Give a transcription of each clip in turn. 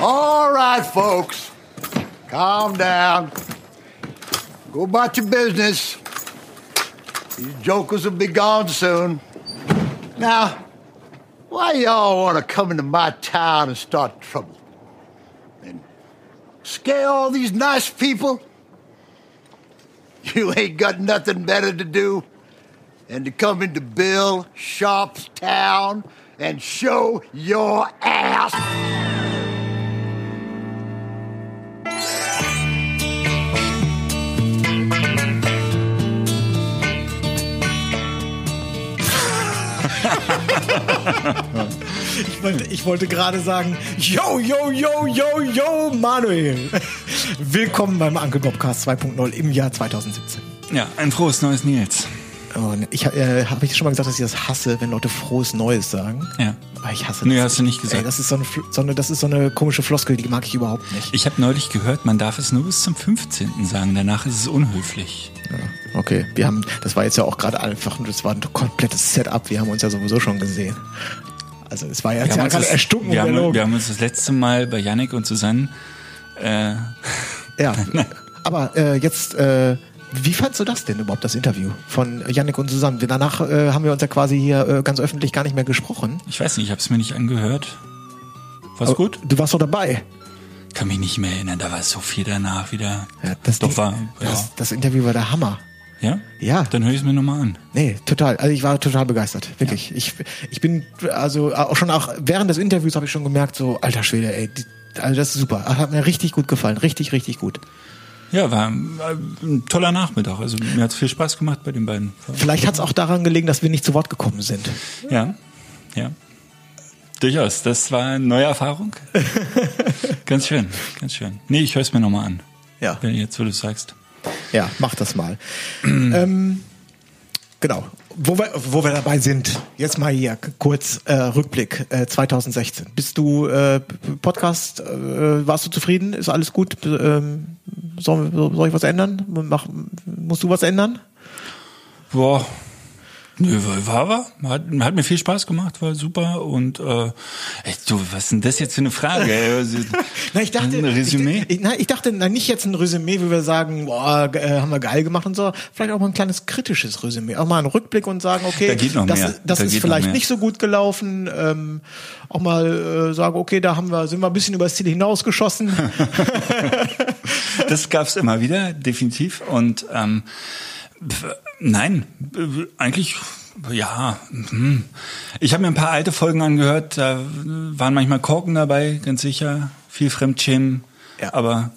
All right, folks. Calm down. Go about your business. These jokers will be gone soon. Now, why y'all want to come into my town and start trouble? And scare all these nice people? You ain't got nothing better to do than to come into Bill Sharp's town and show your ass. Ich wollte, ich wollte gerade sagen, yo, yo, yo, yo, yo, Manuel. Willkommen beim Uncle Bobcast 2.0 im Jahr 2017. Ja, ein frohes neues Nils. Und ich äh, habe ich schon mal gesagt, dass ich das hasse, wenn Leute frohes Neues sagen. Ja. Aber ich hasse Nee, das. hast du nicht gesagt. Ey, das ist so eine, so eine, das ist so eine komische Floskel, die mag ich überhaupt nicht. Ich habe neulich gehört, man darf es nur bis zum 15. sagen, danach ist es unhöflich. Ja, okay, wir haben, das war jetzt ja auch gerade einfach, das war ein komplettes Setup. Wir haben uns ja sowieso schon gesehen. Also es war jetzt Wir ja gerade das, erstunken wir, haben, wir haben uns das letzte Mal bei Yannick und Susanne äh, Ja, aber äh, jetzt, äh, wie fandst du das denn überhaupt, das Interview von Yannick und Susanne? Danach äh, haben wir uns ja quasi hier äh, ganz öffentlich gar nicht mehr gesprochen. ich weiß nicht, ich habe es mir nicht angehört. War's gut? Du warst doch dabei. Kann mich nicht mehr erinnern, da war so viel danach wieder. Ja, das, Doch war, ja. das, das Interview war der Hammer. ja? Ja. Dann höre ich es mir nochmal an. Nee, total. Also ich war total begeistert, wirklich. Ich, ich bin, also auch schon auch während des Interviews habe ich schon gemerkt, so, alter Schwede, ey, die, also das ist super. Hat mir richtig gut gefallen, richtig, richtig gut. Ja, war war ein toller Nachmittag. Also mir hat viel Spaß gemacht bei den beiden. Vielleicht hat es auch daran gelegen, dass wir nicht zu Wort gekommen sind. Ja, ja. Durchaus, das war eine neue Erfahrung. ganz schön, ganz schön. Nee, ich höre es mir nochmal an. Ja. Wenn jetzt, wo du sagst. Ja, mach das mal. ähm, genau. Wo wir, wo wir dabei sind, jetzt mal hier kurz äh, Rückblick äh, 2016. Bist du äh, Podcast, äh, warst du zufrieden? Ist alles gut? Ähm, soll, soll ich was ändern? Mach, musst du was ändern? Boah. Nö, war, war, war. Hat, hat mir viel Spaß gemacht, war super. Und äh, ey, du, was ist denn das jetzt für eine Frage? Also, Na, ich dachte, ein Resümee? Ich, na, ich dachte, na, nicht jetzt ein Resümee, wie wir sagen, boah, äh, haben wir geil gemacht und so. Vielleicht auch mal ein kleines kritisches Resümee. Auch mal einen Rückblick und sagen, okay, Da das, ist- das Da ist vielleicht nicht so gut gelaufen. Ähm, auch mal äh, sagen, okay, da haben wir, sind wir ein bisschen übers Ziel hinausgeschossen. das gab's immer wieder, definitiv. Und ähm, nein, eigentlich ja. hm. Ich habe mir ein paar alte Folgen angehört. Da waren manchmal Korken dabei, ganz sicher. Viel Fremdschämen. Ja. Aber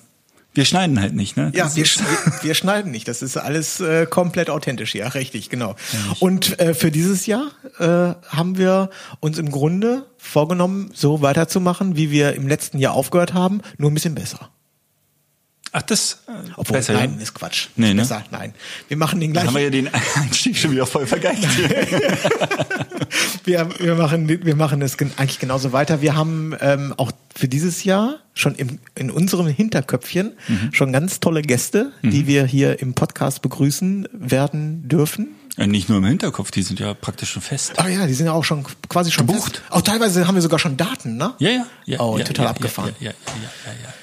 wir schneiden halt nicht, ne? Ja, Das sch- wir, wir schneiden nicht. Das ist alles äh, komplett authentisch. Ja, richtig, genau. Und äh, für dieses Jahr äh, haben wir uns im Grunde vorgenommen, so weiterzumachen, wie wir im letzten Jahr aufgehört haben, nur ein bisschen besser. Ach, das äh, Obwohl, besser, nein, ist Quatsch. Nee, Ist ne? Besser, nein. Wir machen den Dann haben wir gleichen. ja den Einstieg schon wieder voll vergeigt. Wir, wir machen, wir machen es gen- eigentlich genauso weiter. Wir haben ähm, auch für dieses Jahr schon im, in unserem Hinterköpfchen Mhm. schon ganz tolle Gäste, die wir hier im Podcast begrüßen werden dürfen. Ja, nicht nur im Hinterkopf, die sind ja praktisch schon fest. Ah ja, die sind ja auch schon quasi schon Gebucht. fest. Auch teilweise haben wir sogar schon Daten, ne? Ja, ja. ja Oh, ja, total abgefahren. Ja, ja, ja, ja, ja.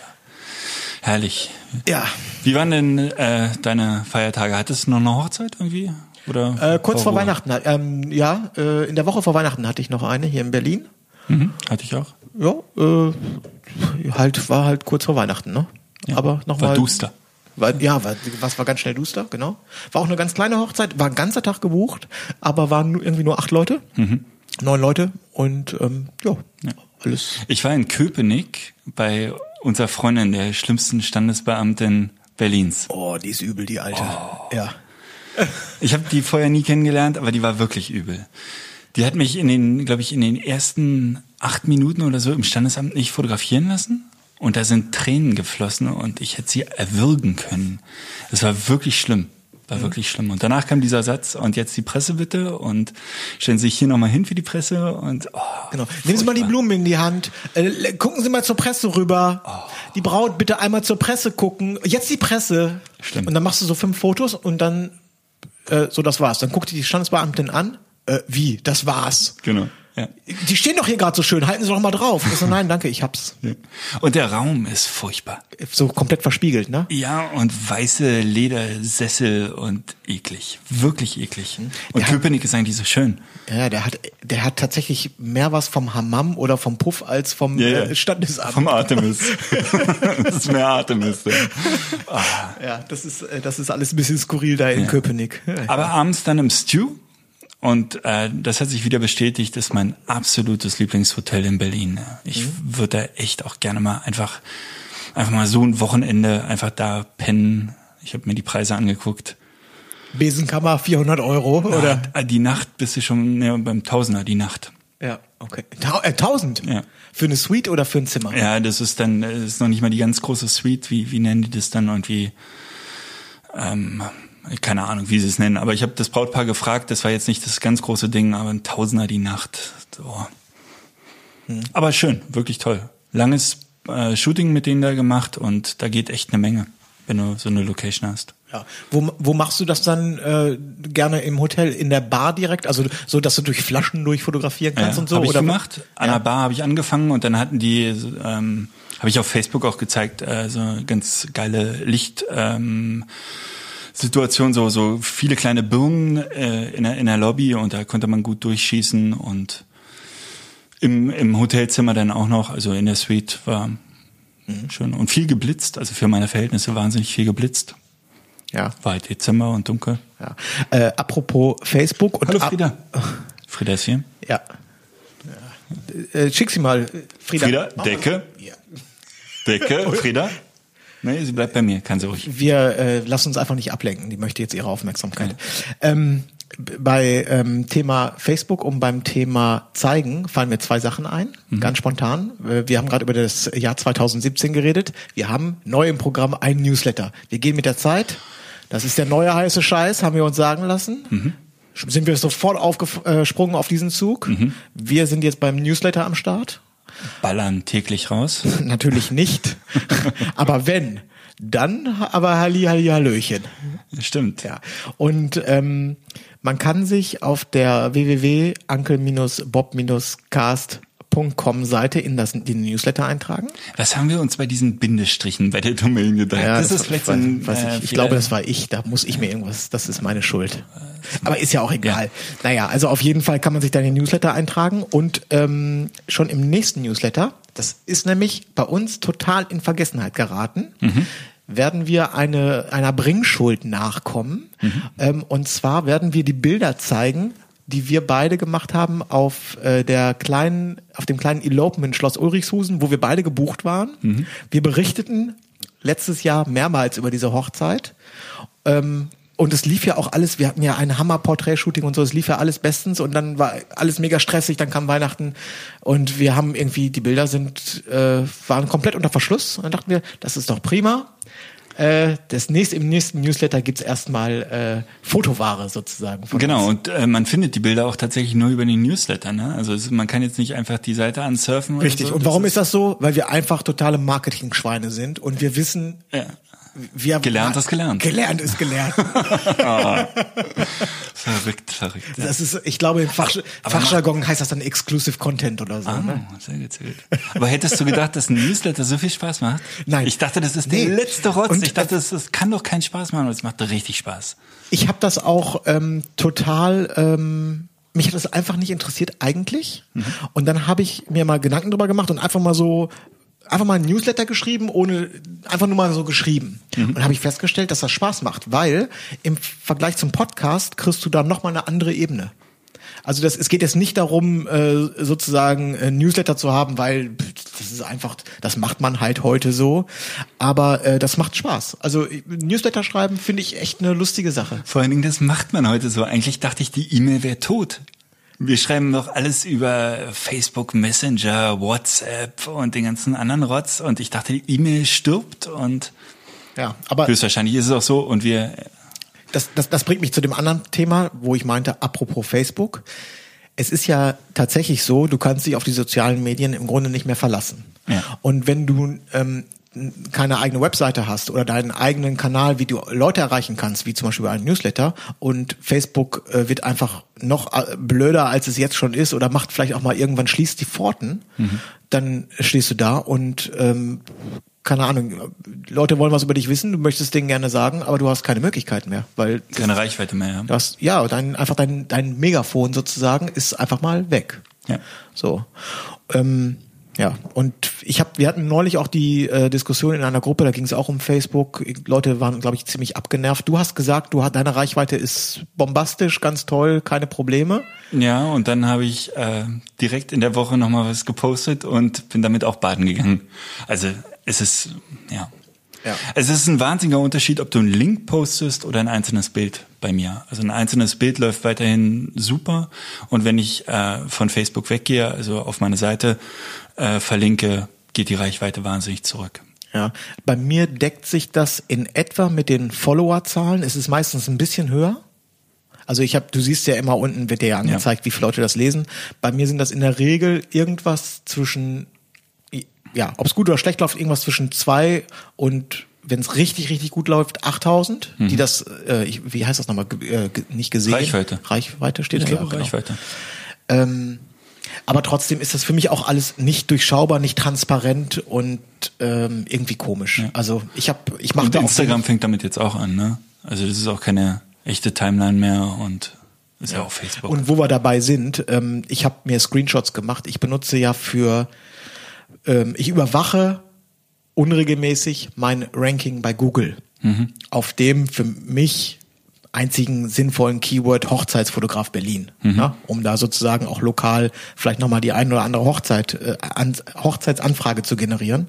Herrlich. Ja. Wie waren denn äh, deine Feiertage? Hattest du noch eine Hochzeit irgendwie? Oder Äh, kurz vor Ruhe? Weihnachten. Ähm, ja, äh, in der Woche vor Weihnachten hatte ich noch eine hier in Berlin. Mhm, hatte ich auch. Ja, äh, halt war halt kurz vor Weihnachten, ne? Ja, Aber nochmal. war duster. War, ja, war, was war ganz schnell duster, genau. War auch eine ganz kleine Hochzeit, war ein ganzer Tag gebucht, aber waren irgendwie nur acht Leute, neun Leute und ähm, ja, alles. Ich war in Köpenick bei unserer Freundin, der schlimmsten Standesbeamtin Berlins. Oh, die ist übel, die alte. Ja. Ich habe die vorher nie kennengelernt, aber die war wirklich übel. Die hat mich in den, glaube ich, in den ersten acht Minuten oder so im Standesamt nicht fotografieren lassen. Und da sind Tränen geflossen und ich hätte sie erwürgen können. Es war wirklich schlimm. War wirklich schlimm. Und danach kam dieser Satz, und jetzt die Presse bitte, und stellen Sie sich hier nochmal hin für die Presse, und, oh, Genau. Nehmen Sie mal die. Blumen in die Hand. Äh, gucken Sie mal zur Presse rüber. Die Braut bitte einmal zur Presse gucken. Jetzt die Presse. Stimmt. Und dann machst du so fünf Fotos und dann äh, so das war's. Dann guckt die Standesbeamtin an. Äh, wie? Das war's. Genau. Ja. Die stehen doch hier gerade so schön, halten Sie doch mal drauf. Ich so, nein, danke, ich hab's. Und der Raum ist furchtbar. So komplett verspiegelt, ne? Ja, und weiße Ledersessel und eklig. Wirklich eklig. Und Ja. Köpenick ist eigentlich so schön. Ja, der hat, der hat tatsächlich mehr was vom Hammam oder vom Puff als vom äh, Standesamt. Vom Artemis. das ist mehr Artemis. Ja. ja, das ist, äh, das ist alles ein bisschen skurril da in Köpenick. Aber abends dann im Stew. Und äh, das hat sich wieder bestätigt, ist mein absolutes Lieblingshotel in Berlin. Ich würde da echt auch gerne mal einfach, einfach mal so ein Wochenende einfach da pennen. Ich habe mir die Preise angeguckt. Besenkammer 400 Euro, oder? Ah, die Nacht bist du schon ne, beim Tausender, die Nacht. Ja, okay. Tau äh, 1000? Ja. Für eine Suite oder für ein Zimmer? Ja, das ist dann, das ist noch nicht mal die ganz große Suite, wie, wie nennen die das dann irgendwie? Ähm, keine Ahnung, wie sie es nennen. Aber ich habe das Brautpaar gefragt, das war jetzt nicht das ganz große Ding, aber ein Tausender die Nacht. So. Aber schön, wirklich toll. Langes äh, Shooting mit denen da gemacht und da geht echt eine Menge, wenn du so eine Location hast. Ja. Wo, wo machst du das dann äh, gerne im Hotel? In der Bar direkt? Also so, dass du durch Flaschen durchfotografieren kannst Ja, und so? Habe ich oder gemacht. An der Bar habe ich angefangen und dann hatten die, ähm, habe ich auf Facebook auch gezeigt, äh, so ganz geile Licht. Ähm, Situation, so, so viele kleine Birnen äh, in, der, in der Lobby und da konnte man gut durchschießen und im, im Hotelzimmer dann auch noch, also in der Suite war schön und viel geblitzt, also für meine Verhältnisse wahnsinnig viel geblitzt. Ja. War halt Dezember und dunkel. ja. Äh, apropos Facebook und Hallo Frieda. Frieda ist hier. Ja. ja. Äh, schick sie mal, Frieda. Frieda. Decke. Ja. Decke, Frieda? Nee, sie bleibt bei mir, kann sie ruhig. Wir äh, lassen uns einfach nicht ablenken. Die möchte jetzt ihre Aufmerksamkeit. Ähm, b- bei ähm, Thema Facebook und beim Thema Zeigen fallen mir zwei Sachen ein, ganz spontan. Äh, Wir haben gerade über das Jahr 2017 geredet. Wir haben neu im Programm ein Newsletter. Wir gehen mit der Zeit. Das ist der neue heiße Scheiß, haben wir uns sagen lassen. Sind wir sofort aufgesprungen auf diesen Zug. Wir sind jetzt beim Newsletter am Start. Ballern täglich raus. Natürlich nicht. aber wenn, dann aber Halli, Halli, Hallöchen. Stimmt. Ja. Und ähm, man kann sich auf der www.uncle-bob-cast.com Seite in das, den Newsletter eintragen. Was haben wir uns bei diesen Bindestrichen bei der Domain gedacht? das, ist vielleicht so ein, weiß äh, ich, ich glaube, das war ich. Da muss ich mir irgendwas, das ist meine Schuld. Aber ist ja auch egal. Naja, also auf jeden Fall kann man sich da in den Newsletter eintragen und ähm, schon im nächsten Newsletter, das ist nämlich bei uns total in Vergessenheit geraten, werden wir eine, einer Bringschuld nachkommen. Ähm, und zwar werden wir die Bilder zeigen, die wir beide gemacht haben auf äh, der kleinen, auf dem kleinen Elopement Schloss Ulrichshusen, wo wir beide gebucht waren. Wir berichteten letztes Jahr mehrmals über diese Hochzeit. Ähm, und es lief ja auch alles, wir hatten ja ein Hammer-Porträt-Shooting und so, es lief ja alles bestens und dann war alles mega stressig, dann kam Weihnachten und wir haben irgendwie, die Bilder sind, äh, waren komplett unter Verschluss und dann dachten wir, das ist doch prima. Äh, das nächste, Im nächsten Newsletter gibt's erstmal äh, Fotoware sozusagen. von Genau, uns. und äh, man findet die Bilder auch tatsächlich nur über den Newsletter. Ne? Also es, man kann jetzt nicht einfach die Seite ansurfen. Richtig. So. Und warum ist das so? Weil wir einfach totale Marketing-Schweine sind und wir wissen, Ja. Wir Gelernt ist gelernt. Gelernt ist gelernt. Verrückt, verrückt. Ja. Das ist, ich glaube, im Fach, Fachjargon heißt das dann Exclusive Content oder so. Ne? Oh, sehr gut, sehr gut. Aber hättest du gedacht, dass ein Newsletter so viel Spaß macht? Nein. Ich dachte, das ist Nee. der letzte Rotz. Und, ich dachte, das, das kann doch keinen Spaß machen, aber es macht richtig Spaß. Ich habe das auch ähm, total. Ähm, mich hat das einfach nicht interessiert eigentlich. Und dann habe ich mir mal Gedanken drüber gemacht und einfach mal so einfach mal ein Newsletter geschrieben, ohne einfach nur mal so geschrieben. Und habe ich festgestellt, dass das Spaß macht, weil im Vergleich zum Podcast kriegst du da noch mal eine andere Ebene. Also das, es geht jetzt nicht darum, äh, sozusagen ein Newsletter zu haben, weil das ist einfach, das macht man halt heute so. Aber äh, das macht Spaß. Also Newsletter schreiben finde ich echt eine lustige Sache. Vor allen Dingen, das macht man heute so. Eigentlich dachte ich, die E-Mail wäre tot. Wir schreiben doch alles über Facebook Messenger, WhatsApp und den ganzen anderen Rotz. Und ich dachte, die E-Mail stirbt und Ja, aber höchstwahrscheinlich ist es auch so. Und wir, das, das, das bringt mich zu dem anderen Thema, wo ich meinte, apropos Facebook. Es ist ja tatsächlich so, du kannst dich auf die sozialen Medien im Grunde nicht mehr verlassen. Ja. Und wenn du ähm, keine eigene Webseite hast oder deinen eigenen Kanal, wie du Leute erreichen kannst, wie zum Beispiel über einen Newsletter und Facebook äh, wird einfach noch äh, blöder, als es jetzt schon ist oder macht vielleicht auch mal irgendwann schließt die Pforten, Mhm. dann stehst du da und ähm, keine Ahnung, Leute wollen was über dich wissen, du möchtest denen gerne sagen, aber du hast keine Möglichkeiten mehr, weil Keine Reichweite mehr. Ja. du hast, ja, dein, einfach dein, dein Megafon sozusagen ist einfach mal weg. Ja. So. Ähm, ja, und ich habe, wir hatten neulich auch die äh, Diskussion in einer Gruppe, da ging es auch um Facebook. Leute waren, glaube ich, ziemlich abgenervt. Du hast gesagt, du deine Reichweite ist bombastisch, ganz toll, keine Probleme. Ja, und dann habe ich äh, direkt in der Woche nochmal was gepostet und bin damit auch baden gegangen. Also es ist, ja. Ja. Es ist ein wahnsinniger Unterschied, ob du einen Link postest oder ein einzelnes Bild bei mir. Also ein einzelnes Bild läuft weiterhin super. Und wenn ich äh, von Facebook weggehe, also auf meine Seite äh, verlinke, geht die Reichweite wahnsinnig zurück. Ja, bei mir deckt sich das in etwa mit den Followerzahlen. Es ist meistens ein bisschen höher. Also ich habe, du siehst ja immer unten wird dir ja angezeigt, wie viele Leute das lesen. Bei mir sind das in der Regel irgendwas zwischen, ja, ob es gut oder schlecht läuft, irgendwas zwischen zwei und wenn es richtig, richtig gut läuft, 8000, die das, äh, ich, wie heißt das nochmal, äh, nicht gesehen? Reichweite. Reichweite steht Ich da, glaube ja, genau. Reichweite. Ähm, aber trotzdem ist das für mich auch alles nicht durchschaubar, nicht transparent und ähm, irgendwie komisch. Also ich habe, ich mache da auch Instagram fängt damit jetzt auch an, ne? Also das ist auch keine echte Timeline mehr und ist ja, auch Facebook. Und wo wir dabei sind, ähm, ich habe mir Screenshots gemacht. Ich benutze ja für, ähm, ich überwache unregelmäßig mein Ranking bei Google. Auf dem für mich einzigen sinnvollen Keyword Hochzeitsfotograf Berlin, ja, um da sozusagen auch lokal vielleicht nochmal die ein oder andere Hochzeit, äh, an, Hochzeitsanfrage zu generieren.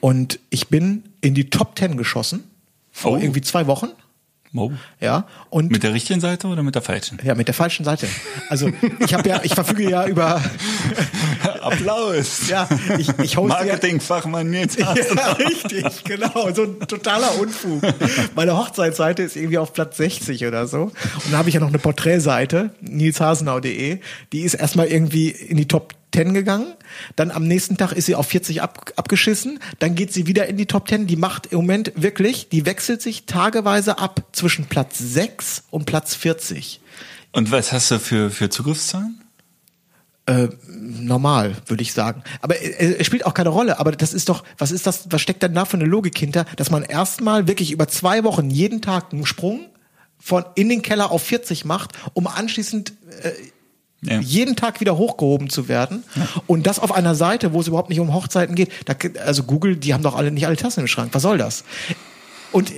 Und ich bin in die Top 10 geschossen vor Oh. irgendwie zwei Wochen. Oh. Ja, und Mit der richtigen Seite oder mit der falschen? ja, mit der falschen Seite. Also ich habe ja, ich verfüge ja über, Applaus! ja, ich, ich hoste ja, Marketingfachmann ja, Hasenau. richtig, genau, so ein totaler Unfug. Meine Hochzeitsseite ist irgendwie auf Platz 60 oder so. Und dann habe ich ja noch eine Porträtseite, nilshasenau.de, die ist erstmal irgendwie in die Top 10 gegangen. Dann am nächsten Tag ist sie auf 40 ab, abgeschissen. Dann geht sie wieder in die Top 10. Die macht im Moment wirklich, die wechselt sich tageweise ab zwischen Platz 6 und Platz 40. Und was hast du für, für Zugriffszahlen? äh, normal, würde ich sagen. Aber äh, es spielt auch keine Rolle. Aber das ist doch, was ist das, was steckt denn da für eine Logik hinter, dass man erstmal wirklich über zwei Wochen jeden Tag einen Sprung von in den Keller auf 40 macht, um anschließend äh, Ja. jeden Tag wieder hochgehoben zu werden. Und das auf einer Seite, wo es überhaupt nicht um Hochzeiten geht. Da, also Google, die haben doch alle nicht alle Tassen im Schrank. Was soll das? Und äh,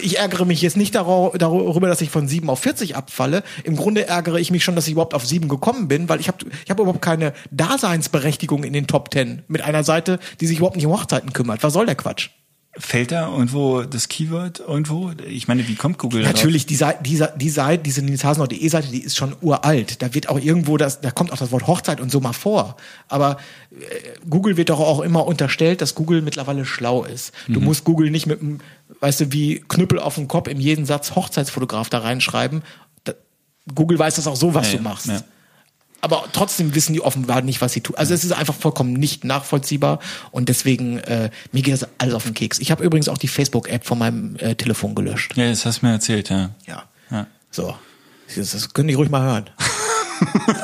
ich ärgere mich jetzt nicht darüber, dass ich von 7 auf 40 abfalle. Im Grunde ärgere ich mich schon, dass ich überhaupt auf 7 gekommen bin, weil ich habe ich hab überhaupt keine Daseinsberechtigung in den Top 10 mit einer Seite, die sich überhaupt nicht um Hochzeiten kümmert. Was soll der Quatsch? Fällt da irgendwo das Keyword irgendwo? Ich meine, wie kommt Google? Natürlich, die Seite, die, die Seite, diese nilshasenau.de Seite, die ist schon uralt. Da wird auch irgendwo das, da kommt auch das Wort Hochzeit und so mal vor. Aber äh, Google wird doch auch immer unterstellt, dass Google mittlerweile schlau ist. Du musst Google nicht mit einem, weißt du, wie Knüppel auf dem Kopf in jeden Satz Hochzeitsfotograf da reinschreiben. Da, Google weiß das auch so, was Ja, du machst. ja. Aber trotzdem wissen die offenbar nicht, was sie tun. Also es ist einfach vollkommen nicht nachvollziehbar und deswegen äh, mir geht das alles auf den Keks. Ich habe übrigens auch die Facebook-App von meinem äh, Telefon gelöscht. Ja, das hast du mir erzählt, ja. Ja. Ja. So. Das, das können die ruhig mal hören.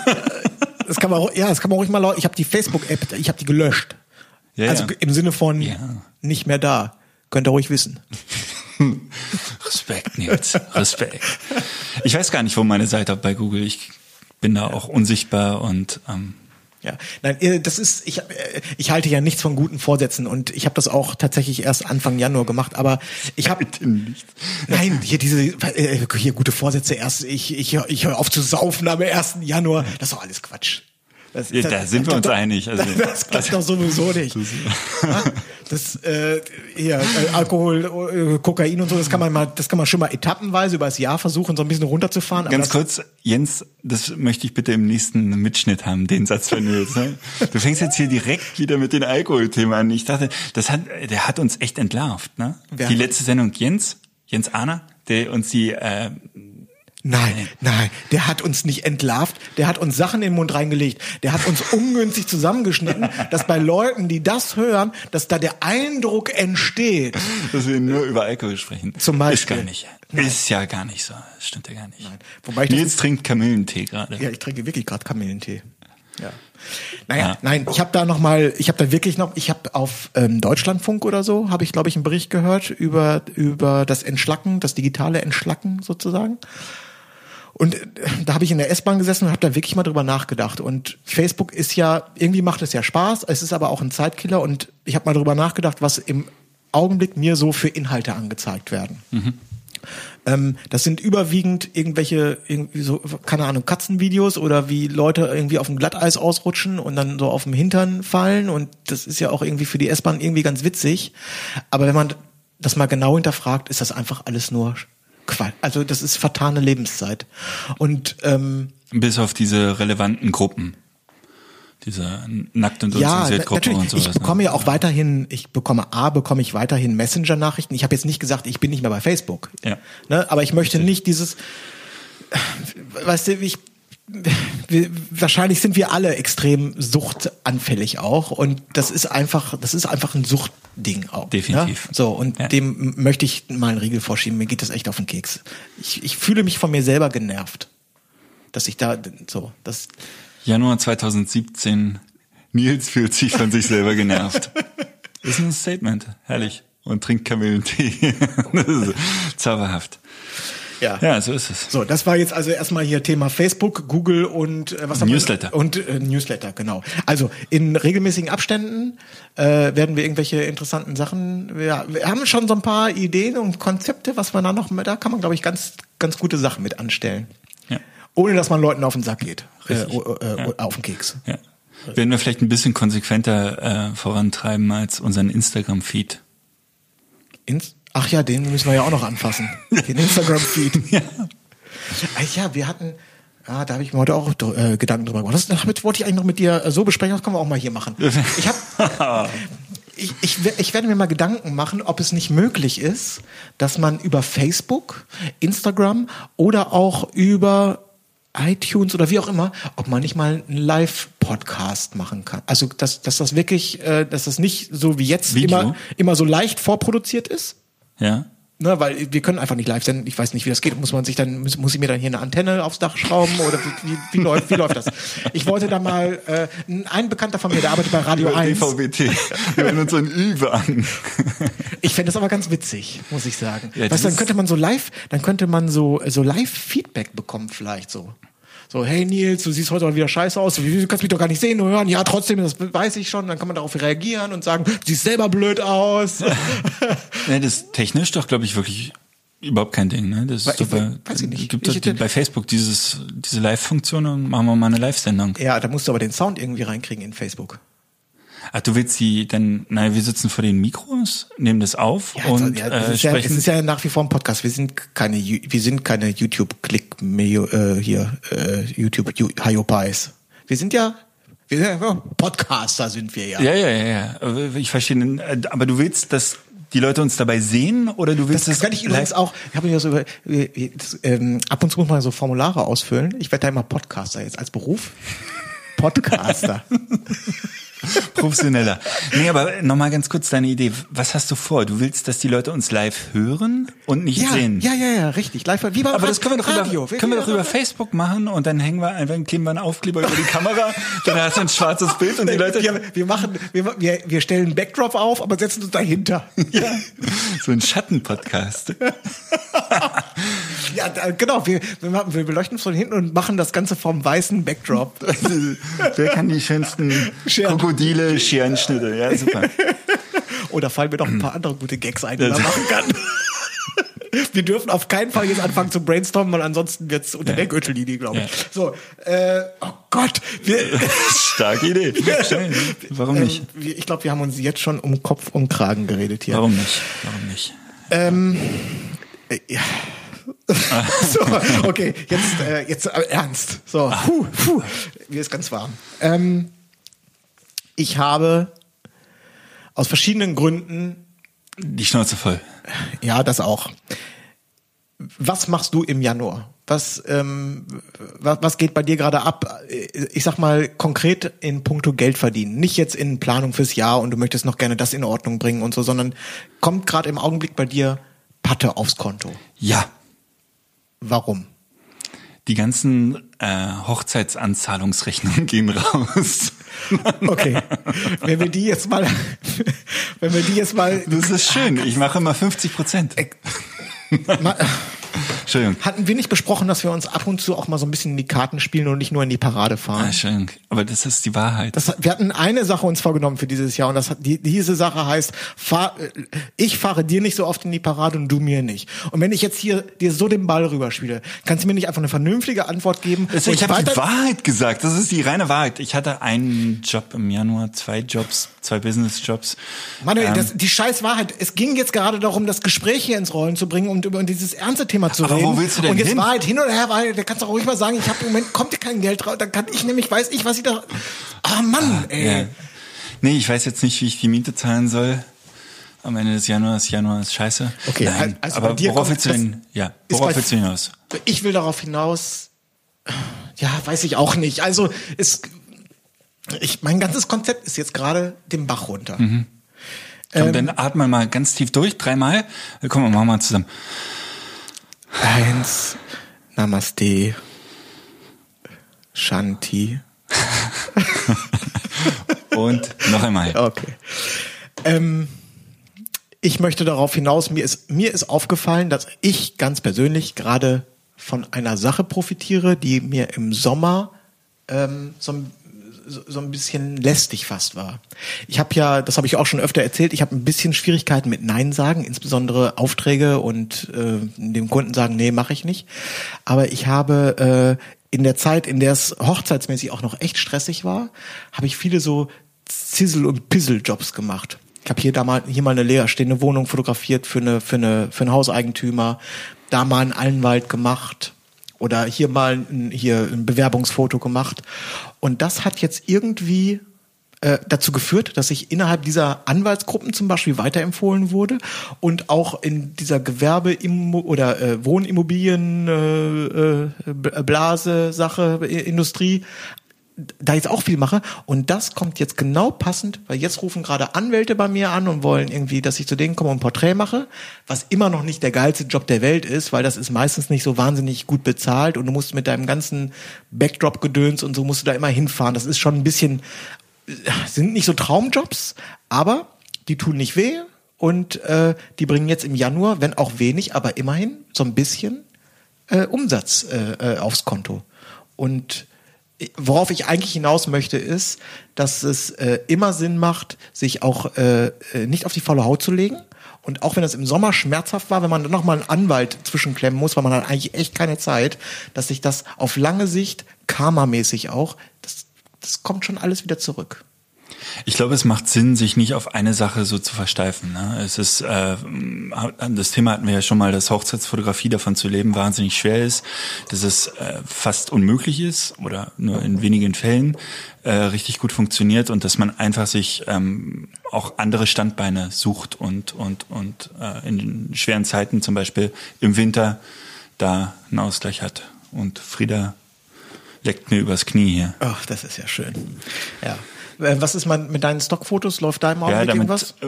das kann man, ja, das kann man ruhig mal. Ich habe die Facebook-App, ich habe die gelöscht. Ja, also ja. im Sinne von Ja. nicht mehr da. Könnt ihr ruhig wissen. Respekt, Nils. Respekt. Ich weiß gar nicht, wo meine Seite bei Google. Ich bin da auch unsichtbar und ähm, Ja, nein, äh, das ist ich äh, ich halte ja nichts von guten Vorsätzen und ich habe das auch tatsächlich erst Anfang Januar gemacht, aber ich habe Nein, hier diese äh, hier gute Vorsätze erst ich ich ich höre auf zu saufen am 1. Januar, das ist doch alles Quatsch. Das, Ja, da sind wir uns einig, also- das klappt doch sowieso nicht. Ja, Das, äh, hier, äh, Alkohol, äh, Kokain und so, das kann man mal, das kann man schon mal etappenweise über das Jahr versuchen, so ein bisschen runterzufahren. Ganz das, kurz, Jens, das möchte ich bitte im nächsten Mitschnitt haben, den Satz von Nils. Ne? Du fängst jetzt hier direkt wieder mit den Alkoholthemen an. Ich dachte, das hat, der hat uns echt entlarvt. Ne? Die letzte Sendung Jens, Jens Ahner, der uns die äh, Nein, nein, der hat uns nicht entlarvt, der hat uns Sachen in den Mund reingelegt, der hat uns ungünstig zusammengeschnitten, dass bei Leuten, die das hören, dass da der Eindruck entsteht. Dass wir nur über Alkohol sprechen. Zum Beispiel. Ist gar nicht. Ist ja gar nicht so. Das stimmt ja gar nicht. Nein. Wobei ich Nils trinkt Kamillentee gerade. Ja, ich trinke wirklich gerade Kamillentee. Ja. Naja, Ja. nein, ich habe da noch mal, ich habe da wirklich noch, ich habe auf ähm, Deutschlandfunk oder so, habe ich glaube ich einen Bericht gehört über über das Entschlacken, das digitale Entschlacken sozusagen. Und äh, da habe ich in der S-Bahn gesessen und habe da wirklich mal drüber nachgedacht. Und Facebook ist ja, irgendwie macht es ja Spaß, es ist aber auch ein Zeitkiller. Und ich habe mal drüber nachgedacht, was im Augenblick mir so für Inhalte angezeigt werden. Ähm, das sind überwiegend irgendwelche, irgendwie so, keine Ahnung, Katzenvideos oder wie Leute irgendwie auf dem Glatteis ausrutschen und dann so auf dem Hintern fallen. Und das ist ja auch irgendwie für die S-Bahn irgendwie ganz witzig. Aber wenn man das mal genau hinterfragt, ist das einfach alles nur Quatsch. Also das ist vertane Lebenszeit. Und ähm, Bis auf diese relevanten Gruppen. Diese nackt und ja, Gruppe und sowas. ich bekomme ne? ja auch weiterhin, ich bekomme A, bekomme ich weiterhin Messenger-Nachrichten. Ich habe jetzt nicht gesagt, ich bin nicht mehr bei Facebook. Ja. Ne? Aber ich möchte nicht dieses, weißt du, ich, wir, wahrscheinlich sind wir alle extrem suchtanfällig auch und das ist einfach, das ist einfach ein Suchtding auch. Definitiv. Ne? So und Ja. dem möchte ich mal einen Riegel vorschieben. Mir geht das echt auf den Keks. Ich, ich fühle mich von mir selber genervt, dass ich da so, das Januar 2017. Nils fühlt sich von sich selber genervt. Ist ein Statement. Herrlich. Und trinkt Kamillentee. Das ist zauberhaft. Ja. Ja, so ist es. So, das war jetzt also erstmal hier Thema Facebook, Google und äh, was haben wir- Newsletter. Und äh, Newsletter, genau. Also in regelmäßigen Abständen äh, werden wir irgendwelche interessanten Sachen. Wir, wir haben schon so ein paar Ideen und Konzepte, was man da noch, da kann man glaube ich ganz ganz gute Sachen mit anstellen, Ja. ohne dass man Leuten auf den Sack geht, äh, Richtig. äh, Ja. auf den Keks. Ja. Werden wir vielleicht ein bisschen konsequenter äh, vorantreiben als unseren Instagram-Feed. Ins Ach ja, den müssen wir ja auch noch anfassen. Den Instagram-Feed. Ja. Ja, wir hatten, ah, da habe ich mir heute auch äh, Gedanken drüber gemacht. Das, damit wollte ich eigentlich noch mit dir äh, so besprechen, das können wir auch mal hier machen. Ich habe ich, ich, ich werde mir mal Gedanken machen, ob es nicht möglich ist, dass man über Facebook, Instagram oder auch über iTunes oder wie auch immer, ob man nicht mal einen Live-Podcast machen kann. Also dass, dass das wirklich, äh, dass das nicht so wie jetzt Video? immer, immer so leicht vorproduziert ist. Ja. Ne, weil wir können einfach nicht live senden. Ich weiß nicht, wie das geht. Muss man sich dann, muss, muss ich mir dann hier eine Antenne aufs Dach schrauben oder wie, wie, wie, läuft, wie läuft das? Ich wollte da mal, äh, ein Bekannter von mir, der arbeitet bei Radio 1. DVB-T. Wir hören uns ein Übe an. Ich fände das aber ganz witzig, muss ich sagen. Ja, weißt dann könnte man so live, dann könnte man so, so live-Feedback bekommen vielleicht so. So, hey Nils, du siehst heute mal wieder scheiße aus, du kannst mich doch gar nicht sehen und hören. Ja, trotzdem, das weiß ich schon. Dann kann man darauf reagieren und sagen, du siehst selber blöd aus. Ja, das ist technisch doch, glaube ich, wirklich überhaupt kein Ding. Ne? Das ist super. weiß ich nicht. Gibt Ich hätte- bei Facebook dieses, diese Live-Funktion und machen wir mal eine Live-Sendung. ja, da musst du aber den Sound irgendwie reinkriegen in Facebook. Ach, du willst die dann, nein, wir sitzen vor den Mikros, nehmen das auf Ja, und ja, äh, ist ja, es sprechen. ist ja nach wie vor ein Podcast. Wir sind keine, wir sind keine YouTube-Click, äh, hier, äh, YouTube, Hyopies. Wir sind ja, wir sind ja Podcaster sind wir ja. ja, ja, ja, ja. Ich verstehe. Aber du willst, dass die Leute uns dabei sehen oder du willst Das werde ich übrigens auch, ich habe mir das über, das, ähm, ab und zu muss man so Formulare ausfüllen. Ich werde da immer Podcaster jetzt als Beruf. Podcaster. professioneller. Nee, aber nochmal ganz kurz deine Idee. Was hast du vor? Du willst, dass die Leute uns live hören und nicht ja, sehen? ja, ja, ja, richtig. Live, wie beim Aber das können wir doch Radio. über, können wir doch über Facebook machen und dann hängen wir einfach, kleben wir einen Aufkleber über die Kamera, dann hast du ein schwarzes Bild und die Leute, wir, wir machen, wir, wir, wir stellen einen Backdrop auf, aber setzen uns dahinter. ja, so ein Schattenpodcast. Ja, da, genau. Wir, wir, wir beleuchten von hinten und machen das Ganze vom weißen Backdrop. Wer kann die schönsten Scheren. Krokodile, Scherenschnitte? Ja, super. Oder fallen mir doch ein paar andere gute Gags ein, die man machen kann. Wir dürfen auf keinen Fall jetzt anfangen zu brainstormen, weil ansonsten wird's unter Ja. der Gürtellinie, glaube ich. Ja. So, äh, oh Gott, wir, Starke Idee. Warum nicht? Ähm, wir- ich glaube, wir haben uns jetzt schon um Kopf und Kragen geredet hier. Warum nicht? Warum nicht? Ähm, äh, ja. so, okay, jetzt, äh, jetzt äh, ernst. So, puh, puh, mir ist ganz warm. Ähm, ich habe aus verschiedenen Gründen, Die Schnauze voll. ja, das auch. Was machst du im Januar? was, ähm, was, was geht bei dir gerade ab? Ich sag mal konkret in puncto Geld verdienen. Nicht jetzt in Planung fürs Jahr und du möchtest noch gerne das in Ordnung bringen und so, sondern kommt gerade im Augenblick bei dir Patte aufs Konto. Ja. Warum? Die ganzen äh, Hochzeitsanzahlungsrechnungen gehen raus. Okay. wenn wir die jetzt mal, wenn wir die jetzt mal. Das ist schön. Ich mache immer 50 Prozent. Entschuldigung. Hatten wir nicht besprochen, dass wir uns ab und zu auch mal so ein bisschen in die Karten spielen und nicht nur in die Parade fahren? Ah, Entschuldigung. Aber das ist die Wahrheit. Das, wir hatten eine Sache uns vorgenommen für dieses Jahr und das hat, die, diese Sache heißt, fahr, ich fahre dir nicht so oft in die Parade und du mir nicht. Und wenn ich jetzt hier dir so den Ball rüberspiele, kannst du mir nicht einfach eine vernünftige Antwort geben? Also ich habe die Wahrheit gesagt. Das ist die reine Wahrheit. Ich hatte einen Job im Januar, zwei Jobs, zwei Business-Jobs. Manuel, ähm, das, die scheiß Wahrheit. Es ging jetzt gerade darum, das Gespräch hier ins Rollen zu bringen und über dieses ernste Thema zu aber reden. wo willst du denn Und jetzt hin? Wahrheit hin oder her, weil da kannst du auch ruhig mal sagen, ich habe im Moment kommt dir kein Geld drauf, dann kann ich nämlich weiß ich, was ich da. Ah Mann, ey. Ja. Nee, ich weiß jetzt nicht, wie ich die Miete zahlen soll. Am Ende des Januars. Januar ist scheiße. Okay, Nein, also aber dir worauf willst du denn? Ja, worauf willst du hinaus? Ich will darauf hinaus. Ja, weiß ich auch nicht. Also es, ich, mein ganzes Konzept ist jetzt gerade den Bach runter. Komm, Ähm. dann atmen mal ganz tief durch, dreimal. Komm, wir machen mal zusammen. Eins, Namaste, Shanti. Und noch einmal. Okay. Ähm, ich möchte darauf hinaus, mir ist, mir ist aufgefallen, dass ich ganz persönlich gerade von einer Sache profitiere, die mir im Sommer ähm, so, ein- so, so ein bisschen lästig fast war. Ich habe ja, das habe ich auch schon öfter erzählt, ich habe ein bisschen Schwierigkeiten mit Nein sagen, insbesondere Aufträge und äh, dem Kunden sagen, nee, mache ich nicht. Aber ich habe äh, in der Zeit, in der es hochzeitsmäßig auch noch echt stressig war, habe ich viele so Zizzle- und Pizzle-Jobs gemacht. Ich habe hier da mal hier mal eine leerstehende Wohnung fotografiert für eine für eine für einen Hauseigentümer, da mal einen Allenwald gemacht oder hier mal ein, hier ein Bewerbungsfoto gemacht. Und das hat jetzt irgendwie äh, dazu geführt, dass ich innerhalb dieser Anwaltsgruppen zum Beispiel weiterempfohlen wurde und auch in dieser Gewerbe- oder äh, Wohnimmobilien äh, äh, Industrie da jetzt auch viel mache und das kommt jetzt genau passend, weil jetzt rufen gerade Anwälte bei mir an und wollen irgendwie, dass ich zu denen komme und ein Porträt mache, was immer noch nicht der geilste Job der Welt ist, weil das ist meistens nicht so wahnsinnig gut bezahlt und du musst mit deinem ganzen Backdrop-Gedöns und so musst du da immer hinfahren. Das ist schon ein bisschen, sind nicht so Traumjobs, aber die tun nicht weh und äh, die bringen jetzt im Januar, wenn auch wenig, aber immerhin so ein bisschen äh, Umsatz äh, äh, aufs Konto. Und worauf ich eigentlich hinaus möchte, ist, dass es äh, immer Sinn macht, sich auch äh, äh, nicht auf die faule Haut zu legen. Und auch wenn das im Sommer schmerzhaft war, wenn man dann nochmal einen Anwalt zwischenklemmen muss, weil man hat eigentlich echt keine Zeit, dass sich das auf lange Sicht, karmamäßig auch, das, das kommt schon alles wieder zurück. Ich glaube, es macht Sinn, sich nicht auf eine Sache so zu versteifen. Ne? Es ist, äh, das Thema hatten wir ja schon mal, dass Hochzeitsfotografie davon zu leben wahnsinnig schwer ist, dass es äh, fast unmöglich ist oder nur in wenigen Fällen äh, richtig gut funktioniert und dass man einfach sich ähm, auch andere Standbeine sucht und und und äh, in schweren Zeiten zum Beispiel im Winter da einen Ausgleich hat. Und Frieda leckt mir übers Knie hier. Ach, das ist ja schön. Ja. Äh, Was ist mein, mit deinen Stockfotos? Läuft da im Ja, Augenblick damit irgendwas? äh,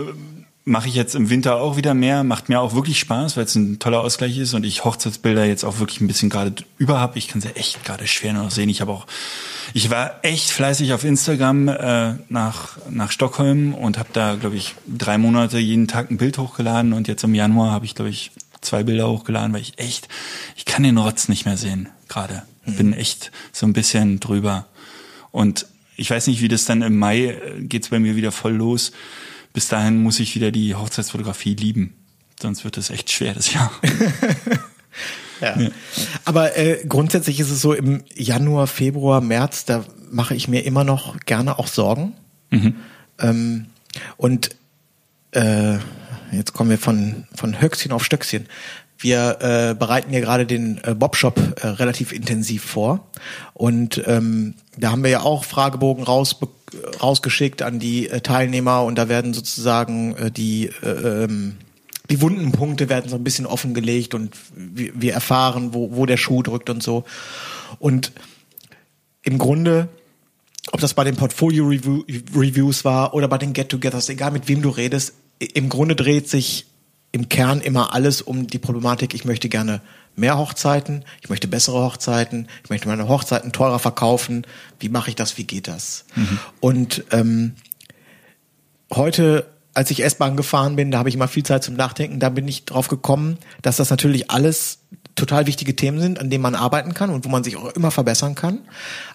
mache ich jetzt im Winter auch wieder mehr. Macht mir auch wirklich Spaß, weil es ein toller Ausgleich ist und ich Hochzeitsbilder jetzt auch wirklich ein bisschen gerade über hab. Ich kann sie echt gerade schwer noch sehen. Ich habe auch, ich war echt fleißig auf Instagram äh, nach nach Stockholm und habe da, glaube ich, drei Monate jeden Tag ein Bild hochgeladen und jetzt im Januar habe ich, glaube ich, zwei Bilder hochgeladen, weil ich echt, ich kann den Rotz nicht mehr sehen gerade. Bin echt so ein bisschen drüber und ich weiß nicht, wie das dann im Mai äh, geht's bei mir wieder voll los. Bis dahin muss ich wieder die Hochzeitsfotografie lieben. Sonst wird es echt schwer das Jahr. Ja. Aber äh, grundsätzlich ist es so, im Januar, Februar, März, da mache ich mir immer noch gerne auch Sorgen. Ähm, und äh, jetzt kommen wir von, von Höchstchen auf Stöckchen. Wir äh, bereiten ja gerade den äh, Bobshop äh, relativ intensiv vor. Und ähm, da haben wir ja auch Fragebogen raus, rausgeschickt an die äh, Teilnehmer und da werden sozusagen äh, die äh, ähm, die wunden Punkte werden so ein bisschen offengelegt und wir, wir erfahren, wo, wo der Schuh drückt und so. Und im Grunde, ob das bei den Portfolio-Reviews war oder bei den Get-Togethers, egal mit wem du redest, im Grunde dreht sich im Kern immer alles um die Problematik, ich möchte gerne mehr Hochzeiten, ich möchte bessere Hochzeiten, ich möchte meine Hochzeiten teurer verkaufen. Wie mache ich das? Wie geht das? Mhm. Und ähm, heute, als ich S-Bahn gefahren bin, da habe ich immer viel Zeit zum Nachdenken, da bin ich drauf gekommen, dass das natürlich alles total wichtige Themen sind, an denen man arbeiten kann und wo man sich auch immer verbessern kann.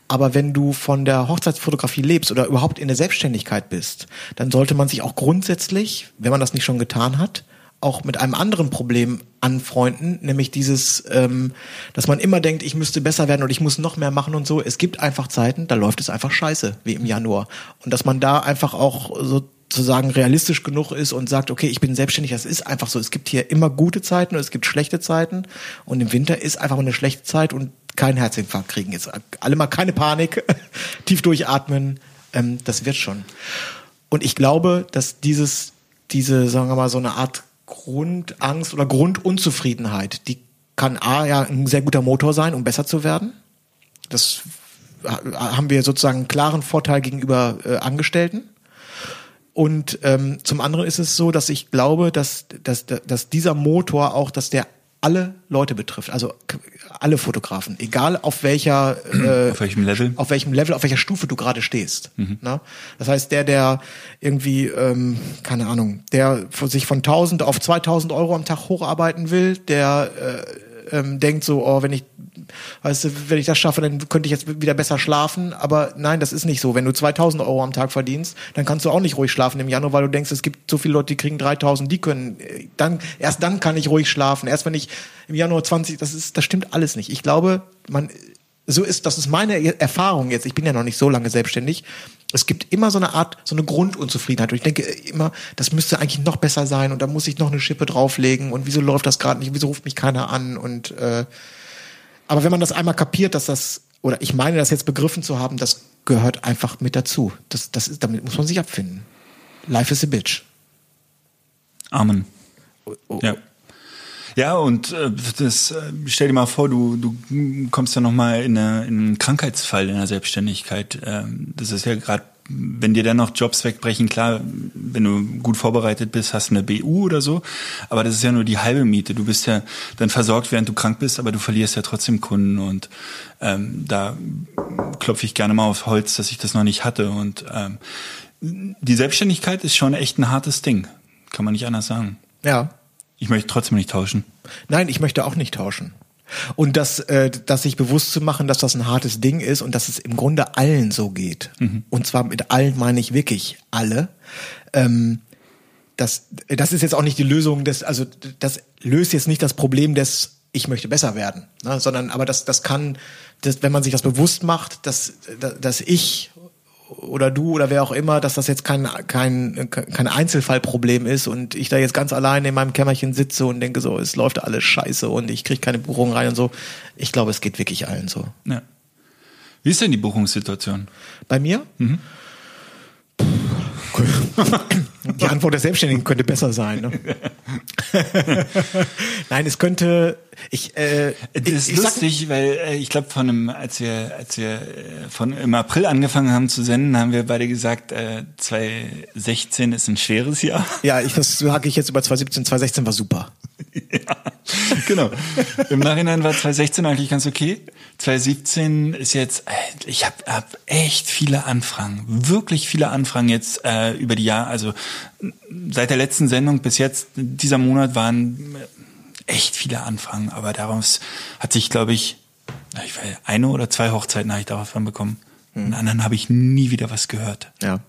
Aber wenn du von der Hochzeitsfotografie lebst oder überhaupt in der Selbstständigkeit bist, dann sollte man sich auch grundsätzlich, wenn man das nicht schon getan hat, auch mit einem anderen Problem anfreunden, nämlich dieses, ähm, dass man immer denkt, ich müsste besser werden oder ich muss noch mehr machen und so. Es gibt einfach Zeiten, da läuft es einfach scheiße, wie im Januar. Und dass man da einfach auch sozusagen realistisch genug ist und sagt, okay, ich bin selbstständig, das ist einfach so. Es gibt hier immer gute Zeiten und es gibt schlechte Zeiten und im Winter ist einfach eine schlechte Zeit und kein Herzinfarkt kriegen. Jetzt alle mal keine Panik, tief durchatmen, ähm, das wird schon. Und ich glaube, dass dieses, diese, sagen wir mal, so eine Art Grundangst oder Grundunzufriedenheit, die kann A ja ein sehr guter Motor sein, um besser zu werden. Das haben wir sozusagen einen klaren Vorteil gegenüber äh, Angestellten. Und ähm, zum anderen ist es so, dass ich glaube, dass, dass, dass dieser Motor auch, dass der alle Leute betrifft, also alle Fotografen, egal auf welcher, äh, auf welchem Level, auf welchem Level, auf welcher Stufe du gerade stehst. Mhm. Ne? Das heißt, der, der irgendwie, ähm, keine Ahnung, der sich von 1000 auf 2000 Euro am Tag hocharbeiten will, der äh, ähm, denkt so, oh, wenn ich Weißt du, wenn ich das schaffe, dann könnte ich jetzt wieder besser schlafen. Aber nein, das ist nicht so. Wenn du 2000 Euro am Tag verdienst, dann kannst du auch nicht ruhig schlafen im Januar, weil du denkst, es gibt so viele Leute, die kriegen 3000, die können, dann, erst dann kann ich ruhig schlafen. Erst wenn ich im Januar 20, das ist, das stimmt alles nicht. Ich glaube, man, so ist, das ist meine Erfahrung jetzt. Ich bin ja noch nicht so lange selbstständig. Es gibt immer so eine Art, so eine Grundunzufriedenheit. Und ich denke immer, das müsste eigentlich noch besser sein und da muss ich noch eine Schippe drauflegen und wieso läuft das gerade nicht, wieso ruft mich keiner an und äh, aber wenn man das einmal kapiert, dass das, oder ich meine das jetzt begriffen zu haben, das gehört einfach mit dazu. Das, das ist, damit muss man sich abfinden. Life is a bitch. Amen. Oh, oh. Ja. Ja, und äh, das äh, stell dir mal vor, du, du kommst ja nochmal in, eine, in einen Krankheitsfall in der Selbstständigkeit. Ähm, das ist ja gerade wenn dir dann noch Jobs wegbrechen, klar, wenn du gut vorbereitet bist, hast du eine BU oder so, aber das ist ja nur die halbe Miete. Du bist ja dann versorgt, während du krank bist, aber du verlierst ja trotzdem Kunden und ähm, da klopfe ich gerne mal aufs Holz, dass ich das noch nicht hatte und ähm, die Selbstständigkeit ist schon echt ein hartes Ding, kann man nicht anders sagen. Ja. Ich möchte trotzdem nicht tauschen. Nein, ich möchte auch nicht tauschen. Und das, äh, das sich bewusst zu machen, dass das ein hartes Ding ist und dass es im Grunde allen so geht. Mhm. Und zwar mit allen meine ich wirklich alle. Ähm, das, das ist jetzt auch nicht die Lösung des, also das löst jetzt nicht das Problem des ich möchte besser werden, ne, sondern aber das, das kann, das, wenn man sich das bewusst macht, dass, dass ich oder du oder wer auch immer, dass das jetzt kein, kein, kein Einzelfallproblem ist und ich da jetzt ganz alleine in meinem Kämmerchen sitze und denke so, es läuft alles scheiße und ich kriege keine Buchung rein und so. Ich glaube, es geht wirklich allen so. Ja. Wie ist denn die Buchungssituation? Bei mir? Mhm. Die Antwort der Selbstständigen könnte besser sein. Ne? Nein, es könnte. Ich, äh, das ist ich, lustig, sag, weil äh, ich glaube, von einem, als wir, als wir äh, von im April angefangen haben zu senden, haben wir beide gesagt, äh, 2016 ist ein schweres Jahr. Ja, ich, das sage ich jetzt über 2017. 2016 war super. ja, genau. Im Nachhinein war 2016 eigentlich ganz okay. 2017 ist jetzt, äh, ich habe hab echt viele Anfragen, wirklich viele Anfragen jetzt äh, über die Jahre, also seit der letzten Sendung bis jetzt, dieser Monat waren echt viele Anfragen, aber daraus hat sich, glaube ich, ich weiß, eine oder zwei Hochzeiten habe ich davon bekommen. Mhm. Und anderen habe ich nie wieder was gehört. Ja,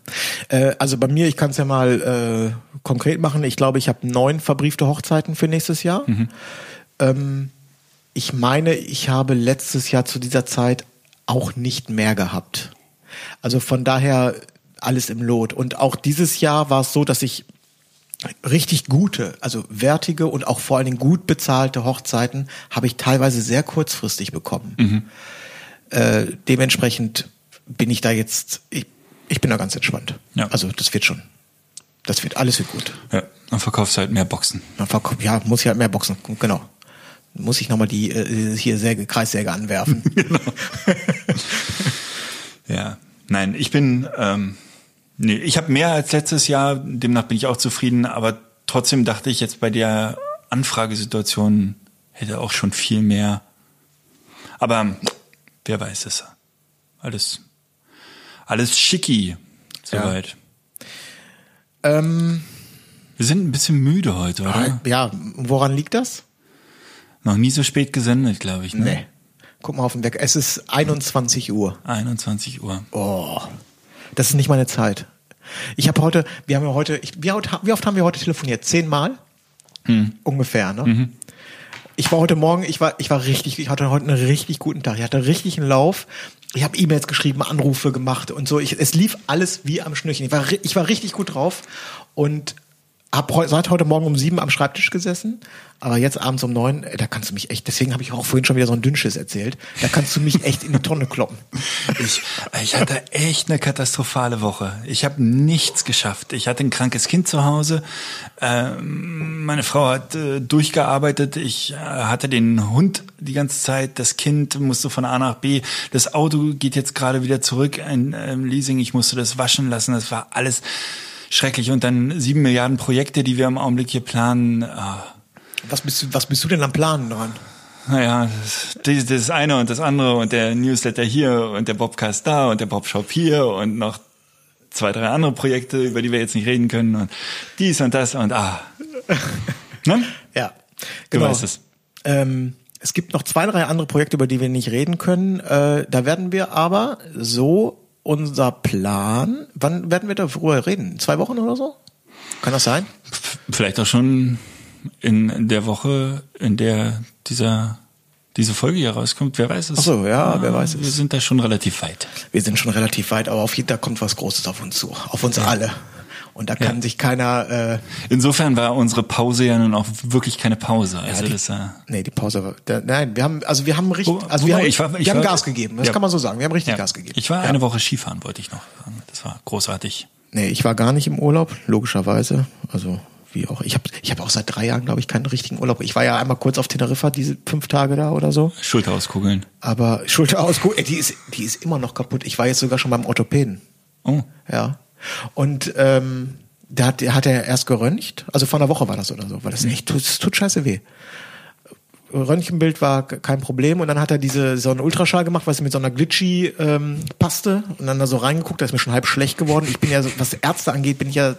äh, also bei mir, ich kann es ja mal äh, konkret machen. Ich glaube, ich habe neun verbriefte Hochzeiten für nächstes Jahr. Mhm. Ähm, ich meine, ich habe letztes Jahr zu dieser Zeit auch nicht mehr gehabt. Also von daher alles im Lot. Und auch dieses Jahr war es so, dass ich richtig gute, also wertige und auch vor allen Dingen gut bezahlte Hochzeiten habe ich teilweise sehr kurzfristig bekommen. Mhm. Äh, dementsprechend bin ich da jetzt, ich, ich bin da ganz entspannt. Ja. Also das wird schon. Das wird alles wird gut. Ja, dann verkaufst du halt mehr Boxen. Ja, muss ich halt mehr Boxen. Genau. Muss ich nochmal die äh, hier Säge, Kreissäge anwerfen. Ja, nein, ich bin, ähm, nee, ich habe mehr als letztes Jahr, demnach bin ich auch zufrieden, aber trotzdem dachte ich jetzt bei der Anfragesituation hätte auch schon viel mehr. Aber wer weiß es. Alles, alles schicki, soweit. ähm, Wir sind ein bisschen müde heute, oder? ja, woran liegt das? Noch nie so spät gesendet, glaube ich. Ne? Nee. Guck mal auf den Wecker. Es ist 21 Uhr. 21 Uhr. Oh, das ist nicht meine Zeit. Ich habe heute, wir haben ja heute, ich, wie, oft, haben wir heute telefoniert? Zehnmal? Ungefähr, ne? Ich war heute Morgen, ich war, ich war richtig, ich hatte heute einen richtig guten Tag. Ich hatte richtig einen Lauf. Ich habe E-Mails geschrieben, Anrufe gemacht und so. Ich, es lief alles wie am Schnürchen. Ich war, ich war richtig gut drauf und hab heu, seit heute Morgen um sieben am Schreibtisch gesessen, aber jetzt abends um neun, äh, da kannst du mich echt, deswegen habe ich auch vorhin schon wieder so ein Dünnschiss erzählt, da kannst du mich echt in die Tonne kloppen. Ich, ich hatte echt eine katastrophale Woche. Ich habe nichts geschafft. Ich hatte ein krankes Kind zu Hause. Ähm, meine Frau hat äh, durchgearbeitet. Ich äh, hatte den Hund die ganze Zeit. Das Kind musste von A nach B. Das Auto geht jetzt gerade wieder zurück in ähm, Leasing. Ich musste das waschen lassen. Das war alles schrecklich. Und dann sieben Milliarden Projekte, die wir im Augenblick hier planen. Ah. Was bist du, was bist du denn am Planen dran? Naja, das, das eine und das andere und der Newsletter hier und der Bobcast da und der Bobshop hier und noch zwei, drei andere Projekte, über die wir jetzt nicht reden können und dies und das und ah. Ne? Ja, Du genau. weißt es. Ähm, es gibt noch zwei, drei andere Projekte, über die wir nicht reden können. Äh, da werden wir aber so unser Plan. Wann werden wir darüber reden? Zwei Wochen oder so? Kann das sein? Vielleicht auch schon in der Woche, in der dieser diese Folge hier rauskommt, wer weiß es. Ach so, ja, wer weiß Wir es. sind da schon relativ weit. Wir sind schon relativ weit, aber auf jeden Fall kommt was Großes auf uns zu. Auf uns alle. Und da kann Ja. sich keiner. Äh, Insofern war unsere Pause ja nun auch wirklich keine Pause. Also die, das äh, nee, die Pause war. Da, nein, wir haben, also wir haben richtig, also wir haben, ich war- ich wir haben war- Gas gegeben. Das Ja. kann man so sagen. Wir haben richtig ja. Gas gegeben. Ich war ja. eine Woche Skifahren, wollte ich noch sagen. Das war großartig. Nee, ich war gar nicht im Urlaub, logischerweise. Also wie auch. Ich habe ich hab auch seit drei Jahren, glaube ich, keinen richtigen Urlaub. Ich war ja einmal kurz auf Teneriffa, diese fünf Tage da oder so. Schulter auskugeln. Aber Schulter aus, gu- ey, die ist, die ist immer noch kaputt. Ich war jetzt sogar schon beim Orthopäden. Oh. Ja. Und ähm, da hat, hat er erst geröntgt. Also vor einer Woche war das oder so. Weil das echt, es tut scheiße weh. Röntgenbild war kein Problem und dann hat er diese so einen Ultraschall gemacht, was mit so einer glitchy ähm, Paste und dann da so reingeguckt, da ist mir schon halb schlecht geworden. Ich bin ja so, was Ärzte angeht, bin ich ja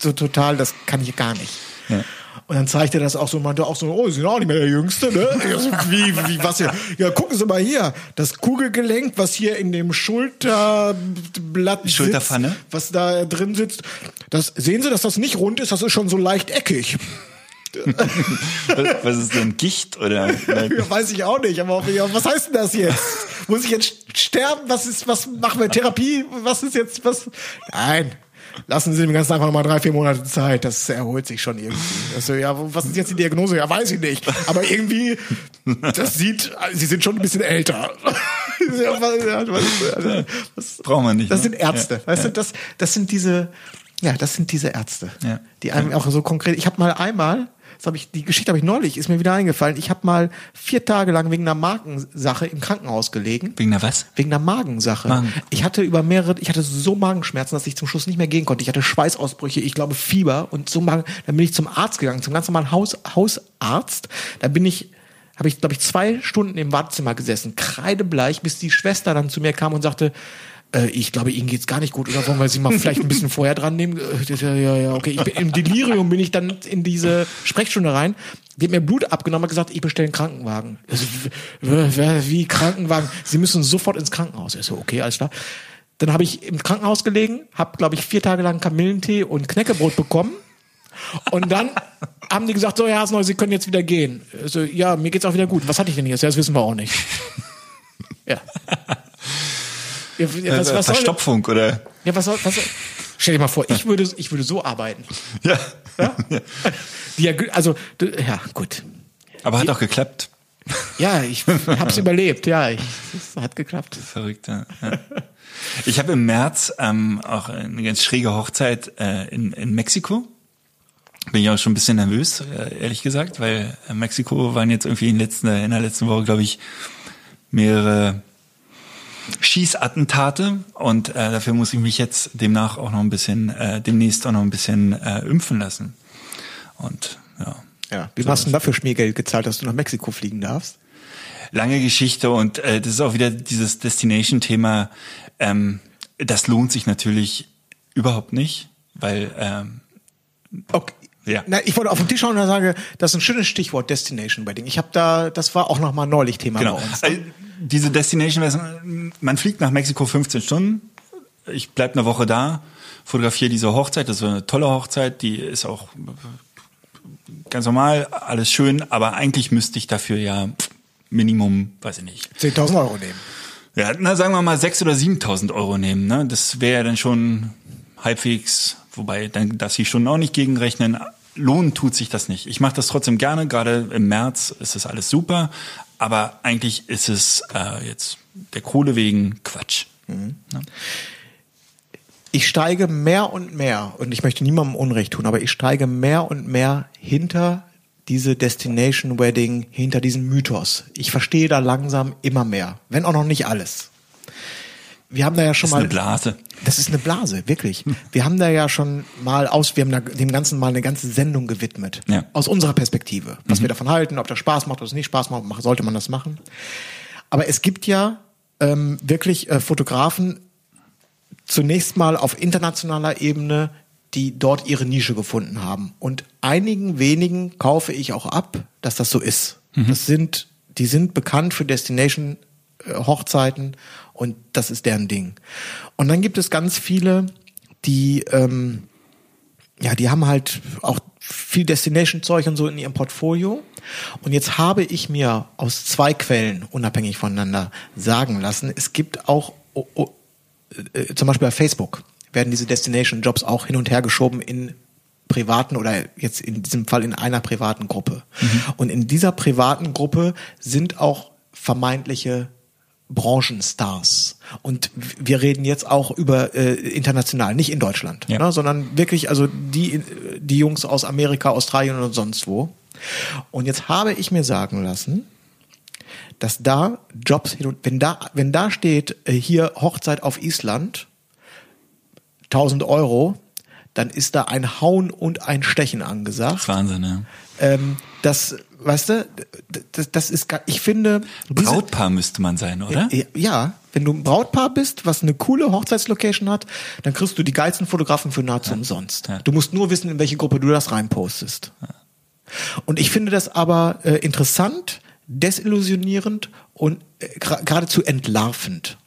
so total, das kann ich gar nicht. Ja. Und dann zeigte er das auch so, meinte auch so, oh, Sie sind auch nicht mehr der Jüngste, ne? Ich so, wie, wie, was hier? Ja, gucken Sie mal hier, das Kugelgelenk, was hier in dem Schulterblatt sitzt, Schulterpfanne? was da drin sitzt, das, sehen Sie, dass das nicht rund ist, das ist schon so leicht eckig. Was, ist denn Gicht oder? Ja, weiß ich auch nicht, aber was heißt denn das jetzt? Muss ich jetzt sterben? Was ist, was machen wir? Therapie? Was ist jetzt, was? Nein. Lassen Sie dem Ganzen einfach mal drei, vier Monate Zeit. Das erholt sich schon irgendwie. Also, ja, was ist jetzt die Diagnose? Ja, weiß ich nicht. Aber irgendwie, das sieht, Sie sind schon ein bisschen älter. Was, Braucht man nicht, Das ne? sind Ärzte. Ja, weißt ja. du, das, das sind diese, ja, das sind diese Ärzte. Ja. Die einem auch so konkret, ich habe mal einmal, das habe ich, die Geschichte habe ich neulich, ist mir wieder eingefallen. Ich habe mal vier Tage lang wegen einer Magensache im Krankenhaus gelegen. Wegen der was? Wegen einer Magensache. Magen. Ich hatte über mehrere, ich hatte so Magenschmerzen, dass ich zum Schluss nicht mehr gehen konnte. Ich hatte Schweißausbrüche, ich glaube Fieber und so Magen. Dann bin ich zum Arzt gegangen, zum ganz normalen Haus, Hausarzt. Da bin ich, habe ich glaube ich zwei Stunden im Wartezimmer gesessen, kreidebleich, bis die Schwester dann zu mir kam und sagte, äh, ich glaube, Ihnen geht's gar nicht gut, oder wollen wir Sie mal vielleicht ein bisschen vorher dran nehmen? Äh, Ja, ja, ja, okay. Ich bin, Im Delirium bin ich dann in diese Sprechstunde rein. Die hat mir Blut abgenommen und gesagt, ich bestelle einen Krankenwagen. Also, wie Krankenwagen? Sie müssen sofort ins Krankenhaus. Ich so, okay, alles klar. Dann habe ich im Krankenhaus gelegen, habe, glaube ich, vier Tage lang Kamillentee und Knäckebrot bekommen. Und dann haben die gesagt, so, Herr Hasneu, Sie können jetzt wieder gehen. So, ja, mir geht's auch wieder gut. Was hatte ich denn jetzt? Das wissen wir auch nicht. Ja. Ja was, was soll, Verstopfung oder? ja, was soll, was soll, stell dir mal vor, ich würde, ich würde so arbeiten. Ja. Ja? Ja, also, ja, gut. Aber hat auch geklappt. Ja, ich hab's überlebt, ja, ich, es hat geklappt. Verrückt, ja. Ich habe im März ähm, auch eine ganz schräge Hochzeit äh, in, in Mexiko. Bin ich auch schon ein bisschen nervös, äh, ehrlich gesagt, weil in Mexiko waren jetzt irgendwie in, letzten, in der letzten Woche, glaube ich, mehrere Schießattentate und äh, dafür muss ich mich jetzt demnach auch noch ein bisschen, äh, demnächst auch noch ein bisschen äh, impfen lassen. Und ja. Ja. Wie so hast du denn dafür Schmiergeld gezahlt, dass du nach Mexiko fliegen darfst? Lange Geschichte und äh, das ist auch wieder dieses Destination-Thema. Ähm, das lohnt sich natürlich überhaupt nicht, weil ähm, okay. Ja. Na, ich wollte auf den Tisch schauen und sage, das ist ein schönes Stichwort Destination Wedding. Ich habe da, das war auch noch mal neulich Thema genau. bei uns. Also, diese Destination, man fliegt nach Mexiko 15 Stunden. Ich bleib eine Woche da, fotografiere diese Hochzeit. Das ist eine tolle Hochzeit, die ist auch ganz normal, alles schön, aber eigentlich müsste ich dafür ja Minimum, weiß ich nicht. 10.000 Euro nehmen. Ja, na sagen wir mal 6.000 oder 7.000 Euro nehmen. Ne? Das wäre ja dann schon halbwegs, wobei dann darf ich schon auch nicht gegenrechnen. Lohnen tut sich das nicht. Ich mache das trotzdem gerne, gerade im März ist das alles super, aber eigentlich ist es äh, jetzt der Kohle wegen Quatsch. Mhm. Ne? Ich steige mehr und mehr, und ich möchte niemandem Unrecht tun, aber ich steige mehr und mehr hinter diese Destination Wedding, hinter diesen Mythos. Ich verstehe da langsam immer mehr, wenn auch noch nicht alles. Wir haben da ja schon das mal. Ist eine Blase. Das ist eine Blase, wirklich. Wir haben da ja schon mal aus, wir haben da dem Ganzen mal eine ganze Sendung gewidmet. Ja. Aus unserer Perspektive. Was mhm. wir davon halten, ob das Spaß macht oder es nicht Spaß macht, sollte man das machen. Aber es gibt ja ähm, wirklich äh, Fotografen, zunächst mal auf internationaler Ebene, die dort ihre Nische gefunden haben. Und einigen wenigen kaufe ich auch ab, dass das so ist. Mhm. Das sind, die sind bekannt für Destination äh, Hochzeiten und das ist deren Ding. Und dann gibt es ganz viele, die ähm, ja, die haben halt auch viel Destination-Zeug und so in ihrem Portfolio. Und jetzt habe ich mir aus zwei Quellen unabhängig voneinander sagen lassen, es gibt auch oh, oh, äh, zum Beispiel bei Facebook werden diese Destination-Jobs auch hin und her geschoben in privaten oder jetzt in diesem Fall in einer privaten Gruppe. Mhm. Und in dieser privaten Gruppe sind auch vermeintliche Branchenstars. Und wir reden jetzt auch über äh, international, nicht in Deutschland, ja. ne, sondern wirklich also die, die Jungs aus Amerika, Australien und sonst wo. Und jetzt habe ich mir sagen lassen, dass da Jobs, wenn da, wenn da steht, äh, hier Hochzeit auf Island, 1000 Euro, dann ist da ein Hauen und ein Stechen angesagt. Wahnsinn, ja. Ähm, das, weißt du, das, das ist, ich finde. Diese, Brautpaar müsste man sein, oder? Ja, wenn du ein Brautpaar bist, was eine coole Hochzeitslocation hat, dann kriegst du die geilsten Fotografen für nahezu ja. umsonst. Ja. Du musst nur wissen, in welche Gruppe du das reinpostest. Ja. Und ich finde das aber äh, interessant, desillusionierend und äh, geradezu entlarvend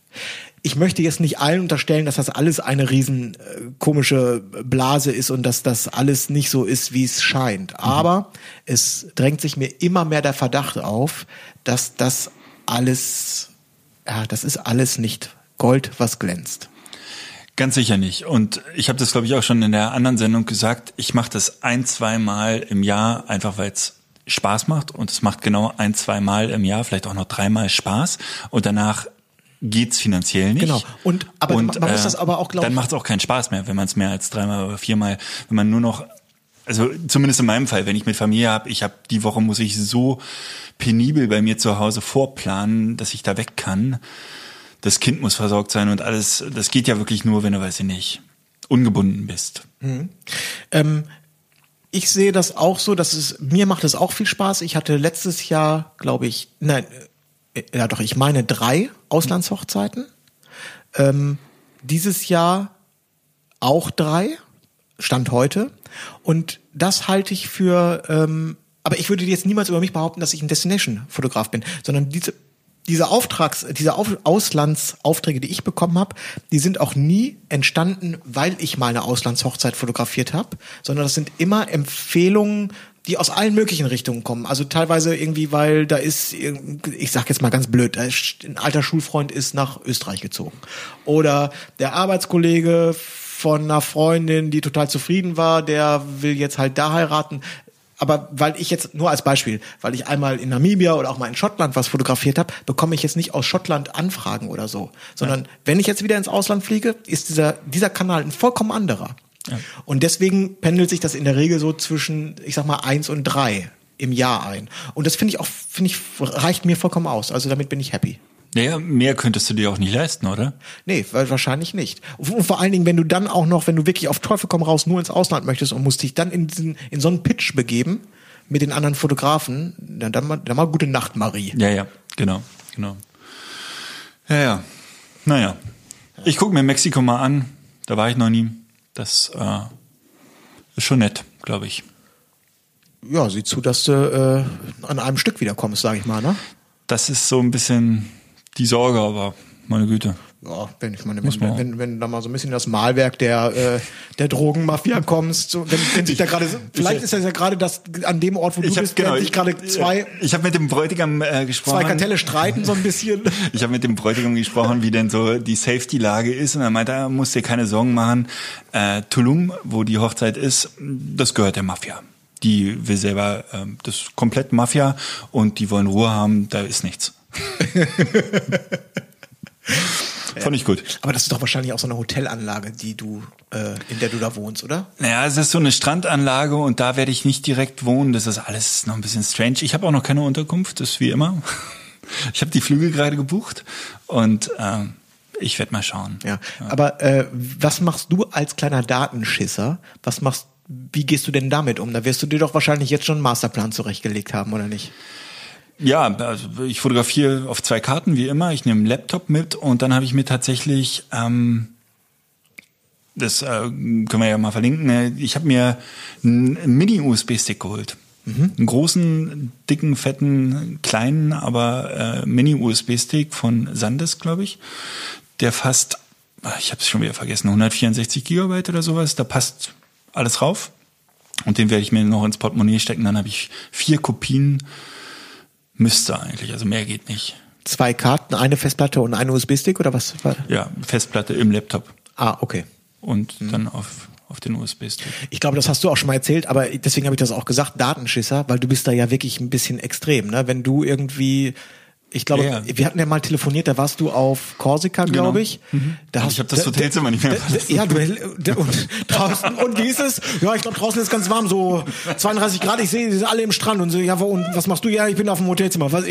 ich möchte jetzt nicht allen unterstellen, dass das alles eine riesen äh, komische Blase ist und dass das alles nicht so ist, wie es scheint. Mhm. Aber es drängt sich mir immer mehr der Verdacht auf, dass das alles, ja, das ist alles nicht Gold, was glänzt. Ganz sicher nicht. Und ich habe das, glaube ich, auch schon in der anderen Sendung gesagt. Ich mache das ein, zwei Mal im Jahr, einfach weil es Spaß macht. Und es macht genau ein, zwei Mal im Jahr, vielleicht auch noch dreimal Spaß. Und danach geht's finanziell nicht. Genau. Und aber und, man muss das aber auch glauben. Dann macht es auch keinen Spaß mehr, wenn man es mehr als dreimal oder viermal, wenn man nur noch also zumindest in meinem Fall, wenn ich mit Familie habe, ich habe die Woche muss ich so penibel bei mir zu Hause vorplanen, dass ich da weg kann. Das Kind muss versorgt sein und alles. Das geht ja wirklich nur, wenn du, weiß ich nicht, ungebunden bist. Mhm. Ähm, ich sehe das auch so, dass es mir macht es auch viel Spaß. Ich hatte letztes Jahr, glaube ich, nein, ja doch, ich meine drei Auslandshochzeiten. Ähm, dieses Jahr auch drei, Stand heute. Und das halte ich für, ähm, aber ich würde jetzt niemals über mich behaupten, dass ich ein Destination-Fotograf bin, sondern diese diese Auftrags, diese Auf Auslandsaufträge, die ich bekommen habe, die sind auch nie entstanden, weil ich mal eine Auslandshochzeit fotografiert habe, sondern das sind immer Empfehlungen die aus allen möglichen Richtungen kommen. Also teilweise irgendwie, weil da ist, ich sag jetzt mal ganz blöd, ein alter Schulfreund ist nach Österreich gezogen. Oder der Arbeitskollege von einer Freundin, die total zufrieden war, der will jetzt halt da heiraten. Aber weil ich jetzt nur als Beispiel, weil ich einmal in Namibia oder auch mal in Schottland was fotografiert habe, bekomme ich jetzt nicht aus Schottland Anfragen oder so, sondern wenn ich jetzt wieder ins Ausland fliege, ist dieser dieser Kanal ein vollkommen anderer. Und deswegen pendelt sich das in der Regel so zwischen, ich sag mal, eins und drei im Jahr ein. Und das finde ich auch, finde ich, reicht mir vollkommen aus. Also damit bin ich happy. Naja, mehr könntest du dir auch nicht leisten, oder? Nee, wahrscheinlich nicht. Und vor allen Dingen, wenn du dann auch noch, wenn du wirklich auf Teufel komm raus nur ins Ausland möchtest und musst dich dann in, diesen, in so einen Pitch begeben mit den anderen Fotografen, dann, dann, mal, dann mal gute Nacht, Marie. Ja, ja, genau, genau. Ja, ja. Naja. Ich gucke mir Mexiko mal an. Da war ich noch nie. Das äh, ist schon nett, glaube ich. Ja, sieh zu, dass du äh, an einem Stück wiederkommst, sage ich mal, ne? Das ist so ein bisschen die Sorge, aber meine Güte. Ja, wenn ich meine, wenn, wenn, wenn, da mal so ein bisschen das Malwerk der äh, der Drogenmafia kommst, so, wenn, wenn sich da gerade, vielleicht ist das ja gerade das an dem Ort, wo du bist, genau, sich gerade zwei Ich habe mit dem Bräutigam äh, gesprochen. zwei Kartelle streiten so ein bisschen. Ich habe mit dem Bräutigam gesprochen, wie denn so die Safety-Lage ist. Und er meinte, er muss dir keine Sorgen machen. Äh, Tulum, wo die Hochzeit ist, das gehört der Mafia. Die will selber, ähm, das ist komplett Mafia und die wollen Ruhe haben, da ist nichts. Fand ich gut. Aber das ist doch wahrscheinlich auch so eine Hotelanlage, die du, äh, in der du da wohnst, oder? Naja, es ist so eine Strandanlage und da werde ich nicht direkt wohnen. Das ist alles noch ein bisschen strange. Ich habe auch noch keine Unterkunft, das ist wie immer. Ich habe die Flüge gerade gebucht und ähm, ich werde mal schauen. Ja. Aber äh, was machst du als kleiner Datenschisser? Was machst wie gehst du denn damit um? Da wirst du dir doch wahrscheinlich jetzt schon einen Masterplan zurechtgelegt haben, oder nicht? Ja, also ich fotografiere auf zwei Karten wie immer. Ich nehme einen Laptop mit und dann habe ich mir tatsächlich, ähm, das äh, können wir ja mal verlinken, ne? ich habe mir einen Mini-USB-Stick geholt. Einen großen, dicken, fetten, kleinen, aber äh, Mini-USB-Stick von Sandisk, glaube ich. Der fast, ah, ich habe es schon wieder vergessen, 164 Gigabyte oder sowas. Da passt alles rauf. Und den werde ich mir noch ins Portemonnaie stecken. Dann habe ich vier Kopien Müsste eigentlich, also mehr geht nicht. Zwei Karten, eine Festplatte und ein USB-Stick oder was? Ja, Festplatte im Laptop Ah, okay. und dann auf, auf den USB-Stick. Ich glaube, das hast du auch schon mal erzählt, aber deswegen habe ich das auch gesagt, Datenschisser, weil du bist da ja wirklich ein bisschen extrem, ne? Wenn du irgendwie ich glaube, Ja, ja. wir hatten ja mal telefoniert, da warst du auf Korsika, glaube ich. Da Und ich habe das Hotelzimmer nicht mehr da- Ja, du und draußen und wie ist es? Ja, ich glaube draußen ist ganz warm, so 32 Grad. Ich sehe, die sind alle im Strand und so. Ja, und was machst du? Ja, ich bin auf dem Hotelzimmer. Was,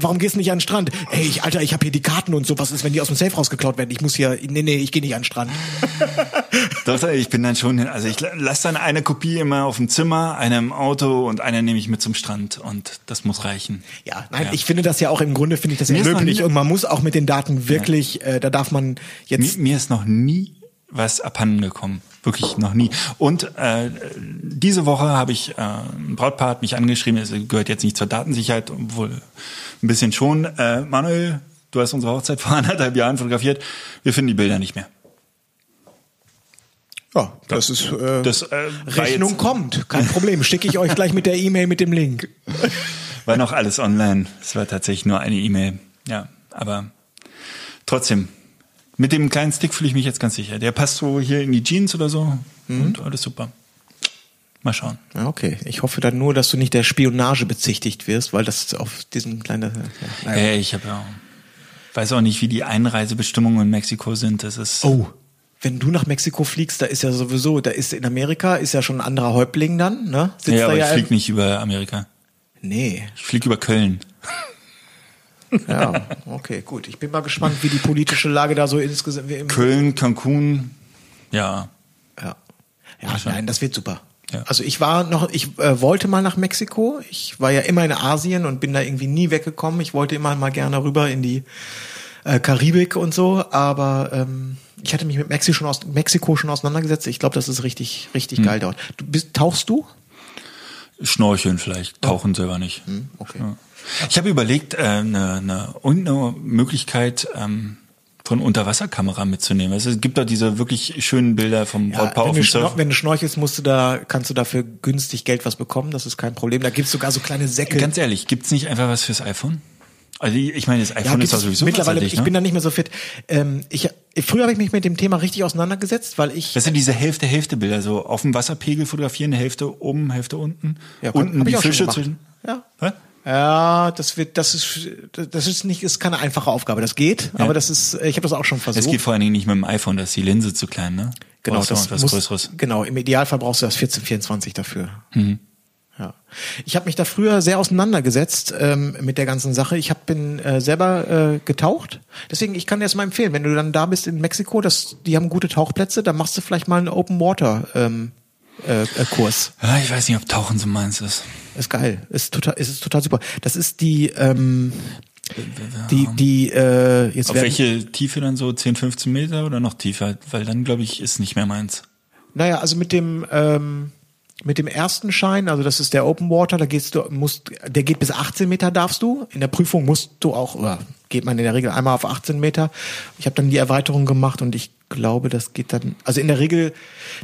warum gehst du nicht an den Strand? Ey, ich, Alter, ich habe hier die Karten und so. Was ist, wenn die aus dem Safe rausgeklaut werden? Ich muss hier, nee, nee, ich gehe nicht an den Strand. Doch, ich bin dann schon, also ich lasse dann eine Kopie immer auf dem Zimmer, eine im Auto und eine nehme ich mit zum Strand und das muss reichen. Ja, nein, ich finde das ja auch im Grunde finde ich das ja Mir löblich und man muss auch mit den Daten wirklich, äh, da darf man Mir, jetzt mir ist noch nie was abhanden gekommen. Wirklich noch nie. Und äh, diese Woche habe ich, äh, ein Brautpaar hat mich angeschrieben, es gehört jetzt nicht zur Datensicherheit, obwohl ein bisschen schon. Äh, Manuel, du hast unsere Hochzeit vor anderthalb Jahren fotografiert. Wir finden die Bilder nicht mehr. Ja, das ist äh, Das äh, Rechnung kommt, kein Problem. Schicke ich euch gleich mit der E-Mail mit dem Link. war noch alles online. Es war tatsächlich nur eine E-Mail. Ja, aber trotzdem. Mit dem kleinen Stick fühle ich mich jetzt ganz sicher. Der passt so hier in die Jeans oder so und alles super. Mal schauen. Ja, okay. Ich hoffe dann nur, dass du nicht der Spionage bezichtigt wirst, weil das auf diesem kleinen. Ja. Äh, ich habe ja weiß auch nicht, wie die Einreisebestimmungen in Mexiko sind. Das ist Oh, wenn du nach Mexiko fliegst, da ist ja sowieso, da ist in Amerika ist ja schon ein anderer Häuptling dann, ne? Sitzt ja, aber ich ja fliege nicht über Amerika. Nee. Ich fliege über Köln. Ja, okay, gut. Ich bin mal gespannt, wie die politische Lage da so insgesamt. im- Köln, Cancun, ja. Ja. Ja, nein, das wird super. Ja. Also ich war noch, ich äh, wollte mal nach Mexiko. Ich war ja immer in Asien und bin da irgendwie nie weggekommen. Ich wollte immer mal gerne rüber in die äh, Karibik und so, aber ähm, ich hatte mich mit Mexiko schon, aus, Mexiko schon auseinandergesetzt. Ich glaube, das ist richtig, richtig Hm. geil dort. Du bist, tauchst du? Schnorcheln vielleicht, tauchen selber nicht. okay. Ja. Ich habe überlegt, äh, eine, und eine Möglichkeit ähm, von Unterwasserkamera mitzunehmen. Also es gibt da diese wirklich schönen Bilder vom Ja, Brautpaar wenn, auf dem Surf. wenn du schnorchelst, musst du da, kannst du dafür günstig Geld was bekommen. Das ist kein Problem. Da gibt's sogar so kleine Säcke. Ganz ehrlich, gibt's nicht einfach was fürs iPhone? Also ich meine, das Ja, iPhone ist gibt's doch sowieso mittlerweile, wasserdicht, ich ne? bin da nicht mehr so fit. Ähm, ich früher habe ich mich mit dem Thema richtig auseinandergesetzt, weil ich Das sind diese Hälfte-Hälfte-Bilder, so auf dem Wasserpegel fotografieren, Hälfte oben, Hälfte unten. Ja, unten die ich auch schon Fische zwischen. Ja. Was? Ja, das wird, das ist, das ist nicht, ist keine einfache Aufgabe. Das geht, Ja. aber das ist, ich habe das auch schon versucht. Es geht vor allen Dingen nicht mit dem iPhone, da ist die Linse zu klein, ne? genau, Brauchst das was muss, Größeres. genau. Im Idealfall brauchst du das 1424 dafür. Mhm. Ja, ich habe mich da früher sehr auseinandergesetzt ähm, mit der ganzen Sache. Ich hab, bin äh, selber äh, getaucht, deswegen ich kann dir das mal empfehlen, wenn du dann da bist in Mexiko, das, die haben gute Tauchplätze, dann machst du vielleicht mal einen Open Water ähm, äh, äh, Kurs. Ja, ich weiß nicht, ob Tauchen so meins ist. Ist geil. Ist total, ist, total super. Das ist die, ähm, die, die, äh, jetzt Auf welche Tiefe dann so? 10, 15 Meter oder noch tiefer? Weil dann, glaube ich, ist nicht mehr meins. naja, also mit dem, ähm, mit dem ersten Schein, also das ist der Open Water, da gehst du, musst, der geht bis 18 Meter darfst du. In der Prüfung musst du auch, oder geht man in der Regel einmal auf 18 Meter. Ich habe dann die Erweiterung gemacht und ich glaube, das geht dann, also in der Regel,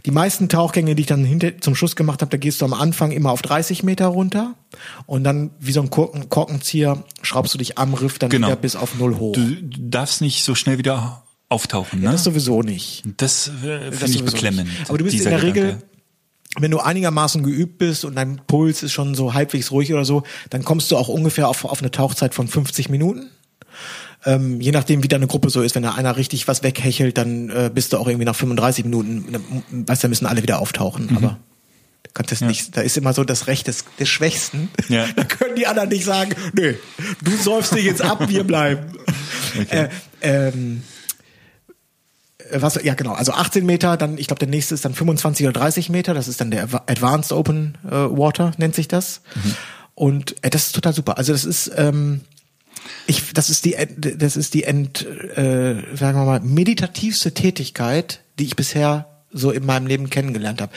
die meisten Tauchgänge, die ich dann hinter, zum Schluss gemacht habe, da gehst du am Anfang immer auf 30 Meter runter und dann wie so ein Korken, Korkenzieher schraubst du dich am Riff dann Genau. wieder bis auf Null hoch. Du, darfst nicht so schnell wieder auftauchen, ne? Das sowieso nicht. Das äh, finde ich beklemmend. nicht. Aber du bist in der Regel, Gedanke. Wenn du einigermaßen geübt bist und dein Puls ist schon so halbwegs ruhig oder so, dann kommst du auch ungefähr auf, auf eine Tauchzeit von 50 Minuten. Ähm, je nachdem, wie deine Gruppe so ist, wenn da einer richtig was weghechelt, dann äh, bist du auch irgendwie nach 35 Minuten, äh, weißt du, da müssen alle wieder auftauchen. Mhm. Aber kannst das nicht, da ist immer so das Recht des, des Schwächsten. Ja. Da können die anderen nicht sagen, nö, du säufst dich jetzt ab, wir bleiben. Okay. Äh, ähm, äh, was, ja genau, also 18 Meter, dann, ich glaube, der nächste ist dann 25 oder 30 Meter, das ist dann der Adva- Advanced Open äh, Water, nennt sich das. Und äh, das ist total super. Also das ist, ähm, ich, das ist die, das ist die Ent, äh, sagen wir mal, meditativste Tätigkeit, die ich bisher so in meinem Leben kennengelernt habe.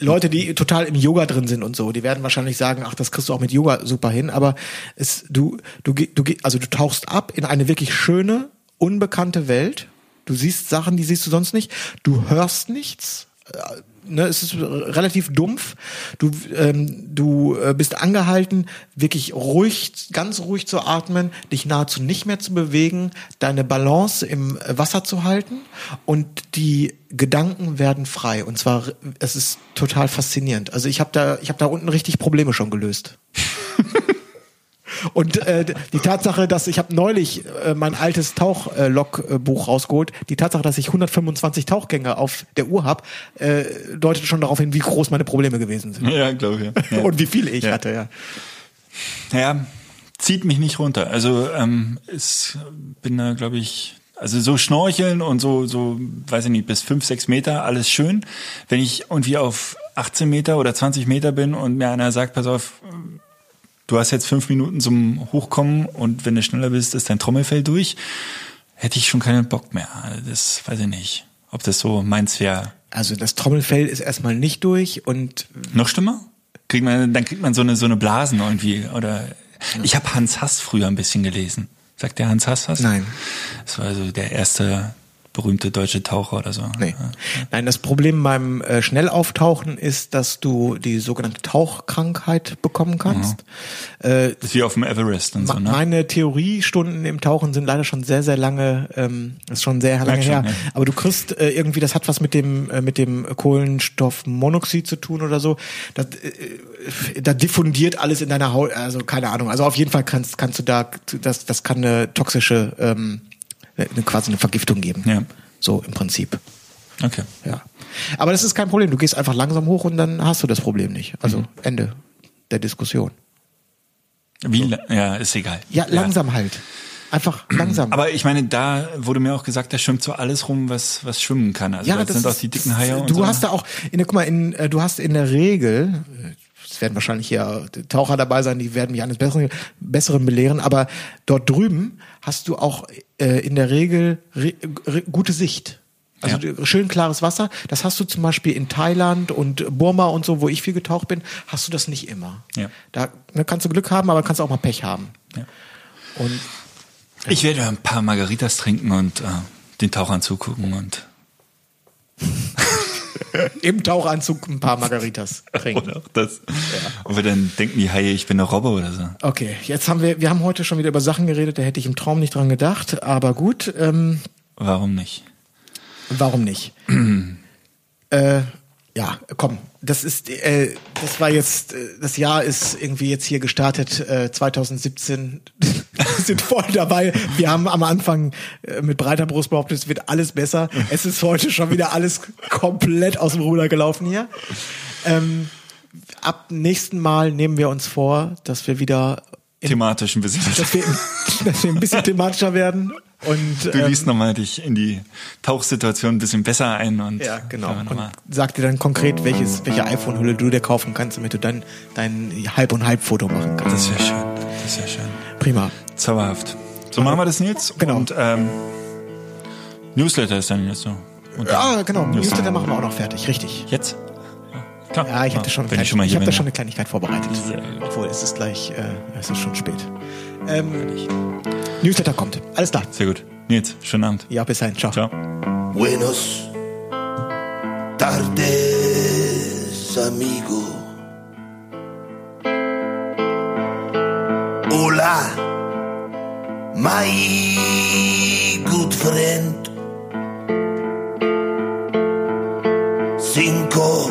Leute, die total im Yoga drin sind und so, die werden wahrscheinlich sagen, ach, das kriegst du auch mit Yoga super hin, aber es, du, du, du, also du tauchst ab in eine wirklich schöne, unbekannte Welt. Du siehst Sachen, die siehst du sonst nicht. Du hörst nichts. Äh, Ne, es ist relativ dumpf. Du, ähm, du äh, bist angehalten, wirklich ruhig, ganz ruhig zu atmen, dich nahezu nicht mehr zu bewegen, deine Balance im Wasser zu halten und die Gedanken werden frei. Und zwar, es ist total faszinierend. Also ich habe da, ich habe da unten richtig Probleme schon gelöst. Und äh, die Tatsache, dass ich habe neulich äh, mein altes Tauchlogbuch rausgeholt, die Tatsache, dass ich 125 Tauchgänge auf der Uhr habe, äh, deutet schon darauf hin, wie groß meine Probleme gewesen sind. Ja, glaube ich. Ja. Und wie viele ich Ja. hatte, ja. Ja, zieht mich nicht runter. Also ähm, es bin da, glaube ich, also so schnorcheln und so, so, weiß ich nicht, bis fünf, sechs Meter, alles schön. Wenn ich irgendwie auf 18 Meter oder 20 Meter bin und mir einer sagt, pass auf, du hast jetzt fünf Minuten zum Hochkommen und wenn du schneller bist, ist dein Trommelfell durch, hätte ich schon keinen Bock mehr. Also Das weiß ich nicht, ob das so meins wäre. Also das Trommelfell ist erstmal nicht durch und Noch schlimmer? Kriegt man, dann kriegt man so eine, so eine Blasen irgendwie. Oder ich habe Hans Hass früher ein bisschen gelesen. Sagt der Hans Hass was? Nein. Das war also der erste berühmte deutsche Taucher oder so. Nee. Nein, das Problem beim äh, Schnellauftauchen ist, dass du die sogenannte Tauchkrankheit bekommen kannst. Äh, Das ist wie auf dem Everest und so, ne? Meine Theoriestunden im Tauchen sind leider schon sehr, sehr lange, ähm, ist schon sehr lange schon, her. ja. Aber du kriegst äh, irgendwie, das hat was mit dem äh, mit dem Kohlenstoffmonoxid zu tun oder so. Das, äh, da diffundiert alles in deiner Haut, also keine Ahnung. Also auf jeden Fall kannst kannst du da, das das kann eine toxische, ähm, eine, quasi eine Vergiftung geben. Ja. So im Prinzip. Okay. Ja. Aber das ist kein Problem. Du gehst einfach langsam hoch und dann hast du das Problem nicht. Also Mhm. Ende der Diskussion. Wie, la- ja, ist egal. Ja, langsam halt. Einfach langsam. Aber ich meine, da wurde mir auch gesagt, da schwimmt so alles rum, was, was schwimmen kann. Also da sind auch die dicken Haie und Du so. hast da auch, in der, guck mal, in, äh, du hast in der Regel, äh, es werden wahrscheinlich hier Taucher dabei sein, die werden mich eines Besseren, Besseren belehren, aber dort drüben hast du auch äh, in der Regel re, re, gute Sicht. Also Ja. schön klares Wasser. Das hast du zum Beispiel in Thailand und Burma und so, wo ich viel getaucht bin, hast du das nicht immer. Ja. Da ne, kannst du Glück haben, aber kannst auch mal Pech haben. Ja. Und Ich werde ein paar Margaritas trinken und äh, den Tauchern zugucken und im Tauchanzug ein paar Margaritas trinken. oder auch das. Und wir dann denken die Haie, ich bin eine Robbe oder so. Okay, jetzt haben wir, wir haben heute schon wieder über Sachen geredet, da hätte ich im Traum nicht dran gedacht, aber gut, ähm, Warum nicht? Warum nicht? äh, ja, komm, das ist, äh, das war jetzt, äh, das Jahr ist irgendwie jetzt hier gestartet, äh, 2017, Wir sind voll dabei. Wir haben am Anfang äh, mit breiter Brust behauptet, es wird alles besser. Es ist heute schon wieder alles komplett aus dem Ruder gelaufen hier. Ähm, ab nächsten Mal nehmen wir uns vor, dass wir wieder in, Thematisch ein bisschen. dass wir, dass wir ein bisschen thematischer werden und Du ähm, liest nochmal dich in die Tauchsituation ein bisschen besser ein und ja, genau. Und sag dir dann konkret, welches, welche iPhone-Hülle du dir kaufen kannst, damit du dann dein Halb- und Halb-Foto machen kannst. Das wäre schön. Das wäre schön. Prima. Zauberhaft. So machen wir das Nils. Genau. Und ähm, Newsletter ist dann jetzt so. Und Ja, dann genau. Newsletter. Newsletter machen wir auch noch fertig, richtig. Jetzt? Ja, klar. Ja, ich habe da schon, eine ich schon mal ich hab da schon eine Kleinigkeit vorbereitet. Obwohl, es ist gleich, äh, es ist schon spät. Ähm, Newsletter kommt. Alles klar. Sehr gut. Nils, schönen Abend. Ja, bis dahin. Ciao. Ciao. Buenos tardes, amigo. Hola, my good friend. Cinco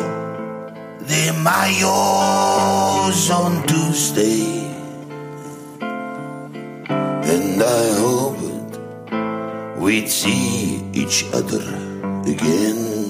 de Mayo's on Tuesday. And I hoped we'd see each other again.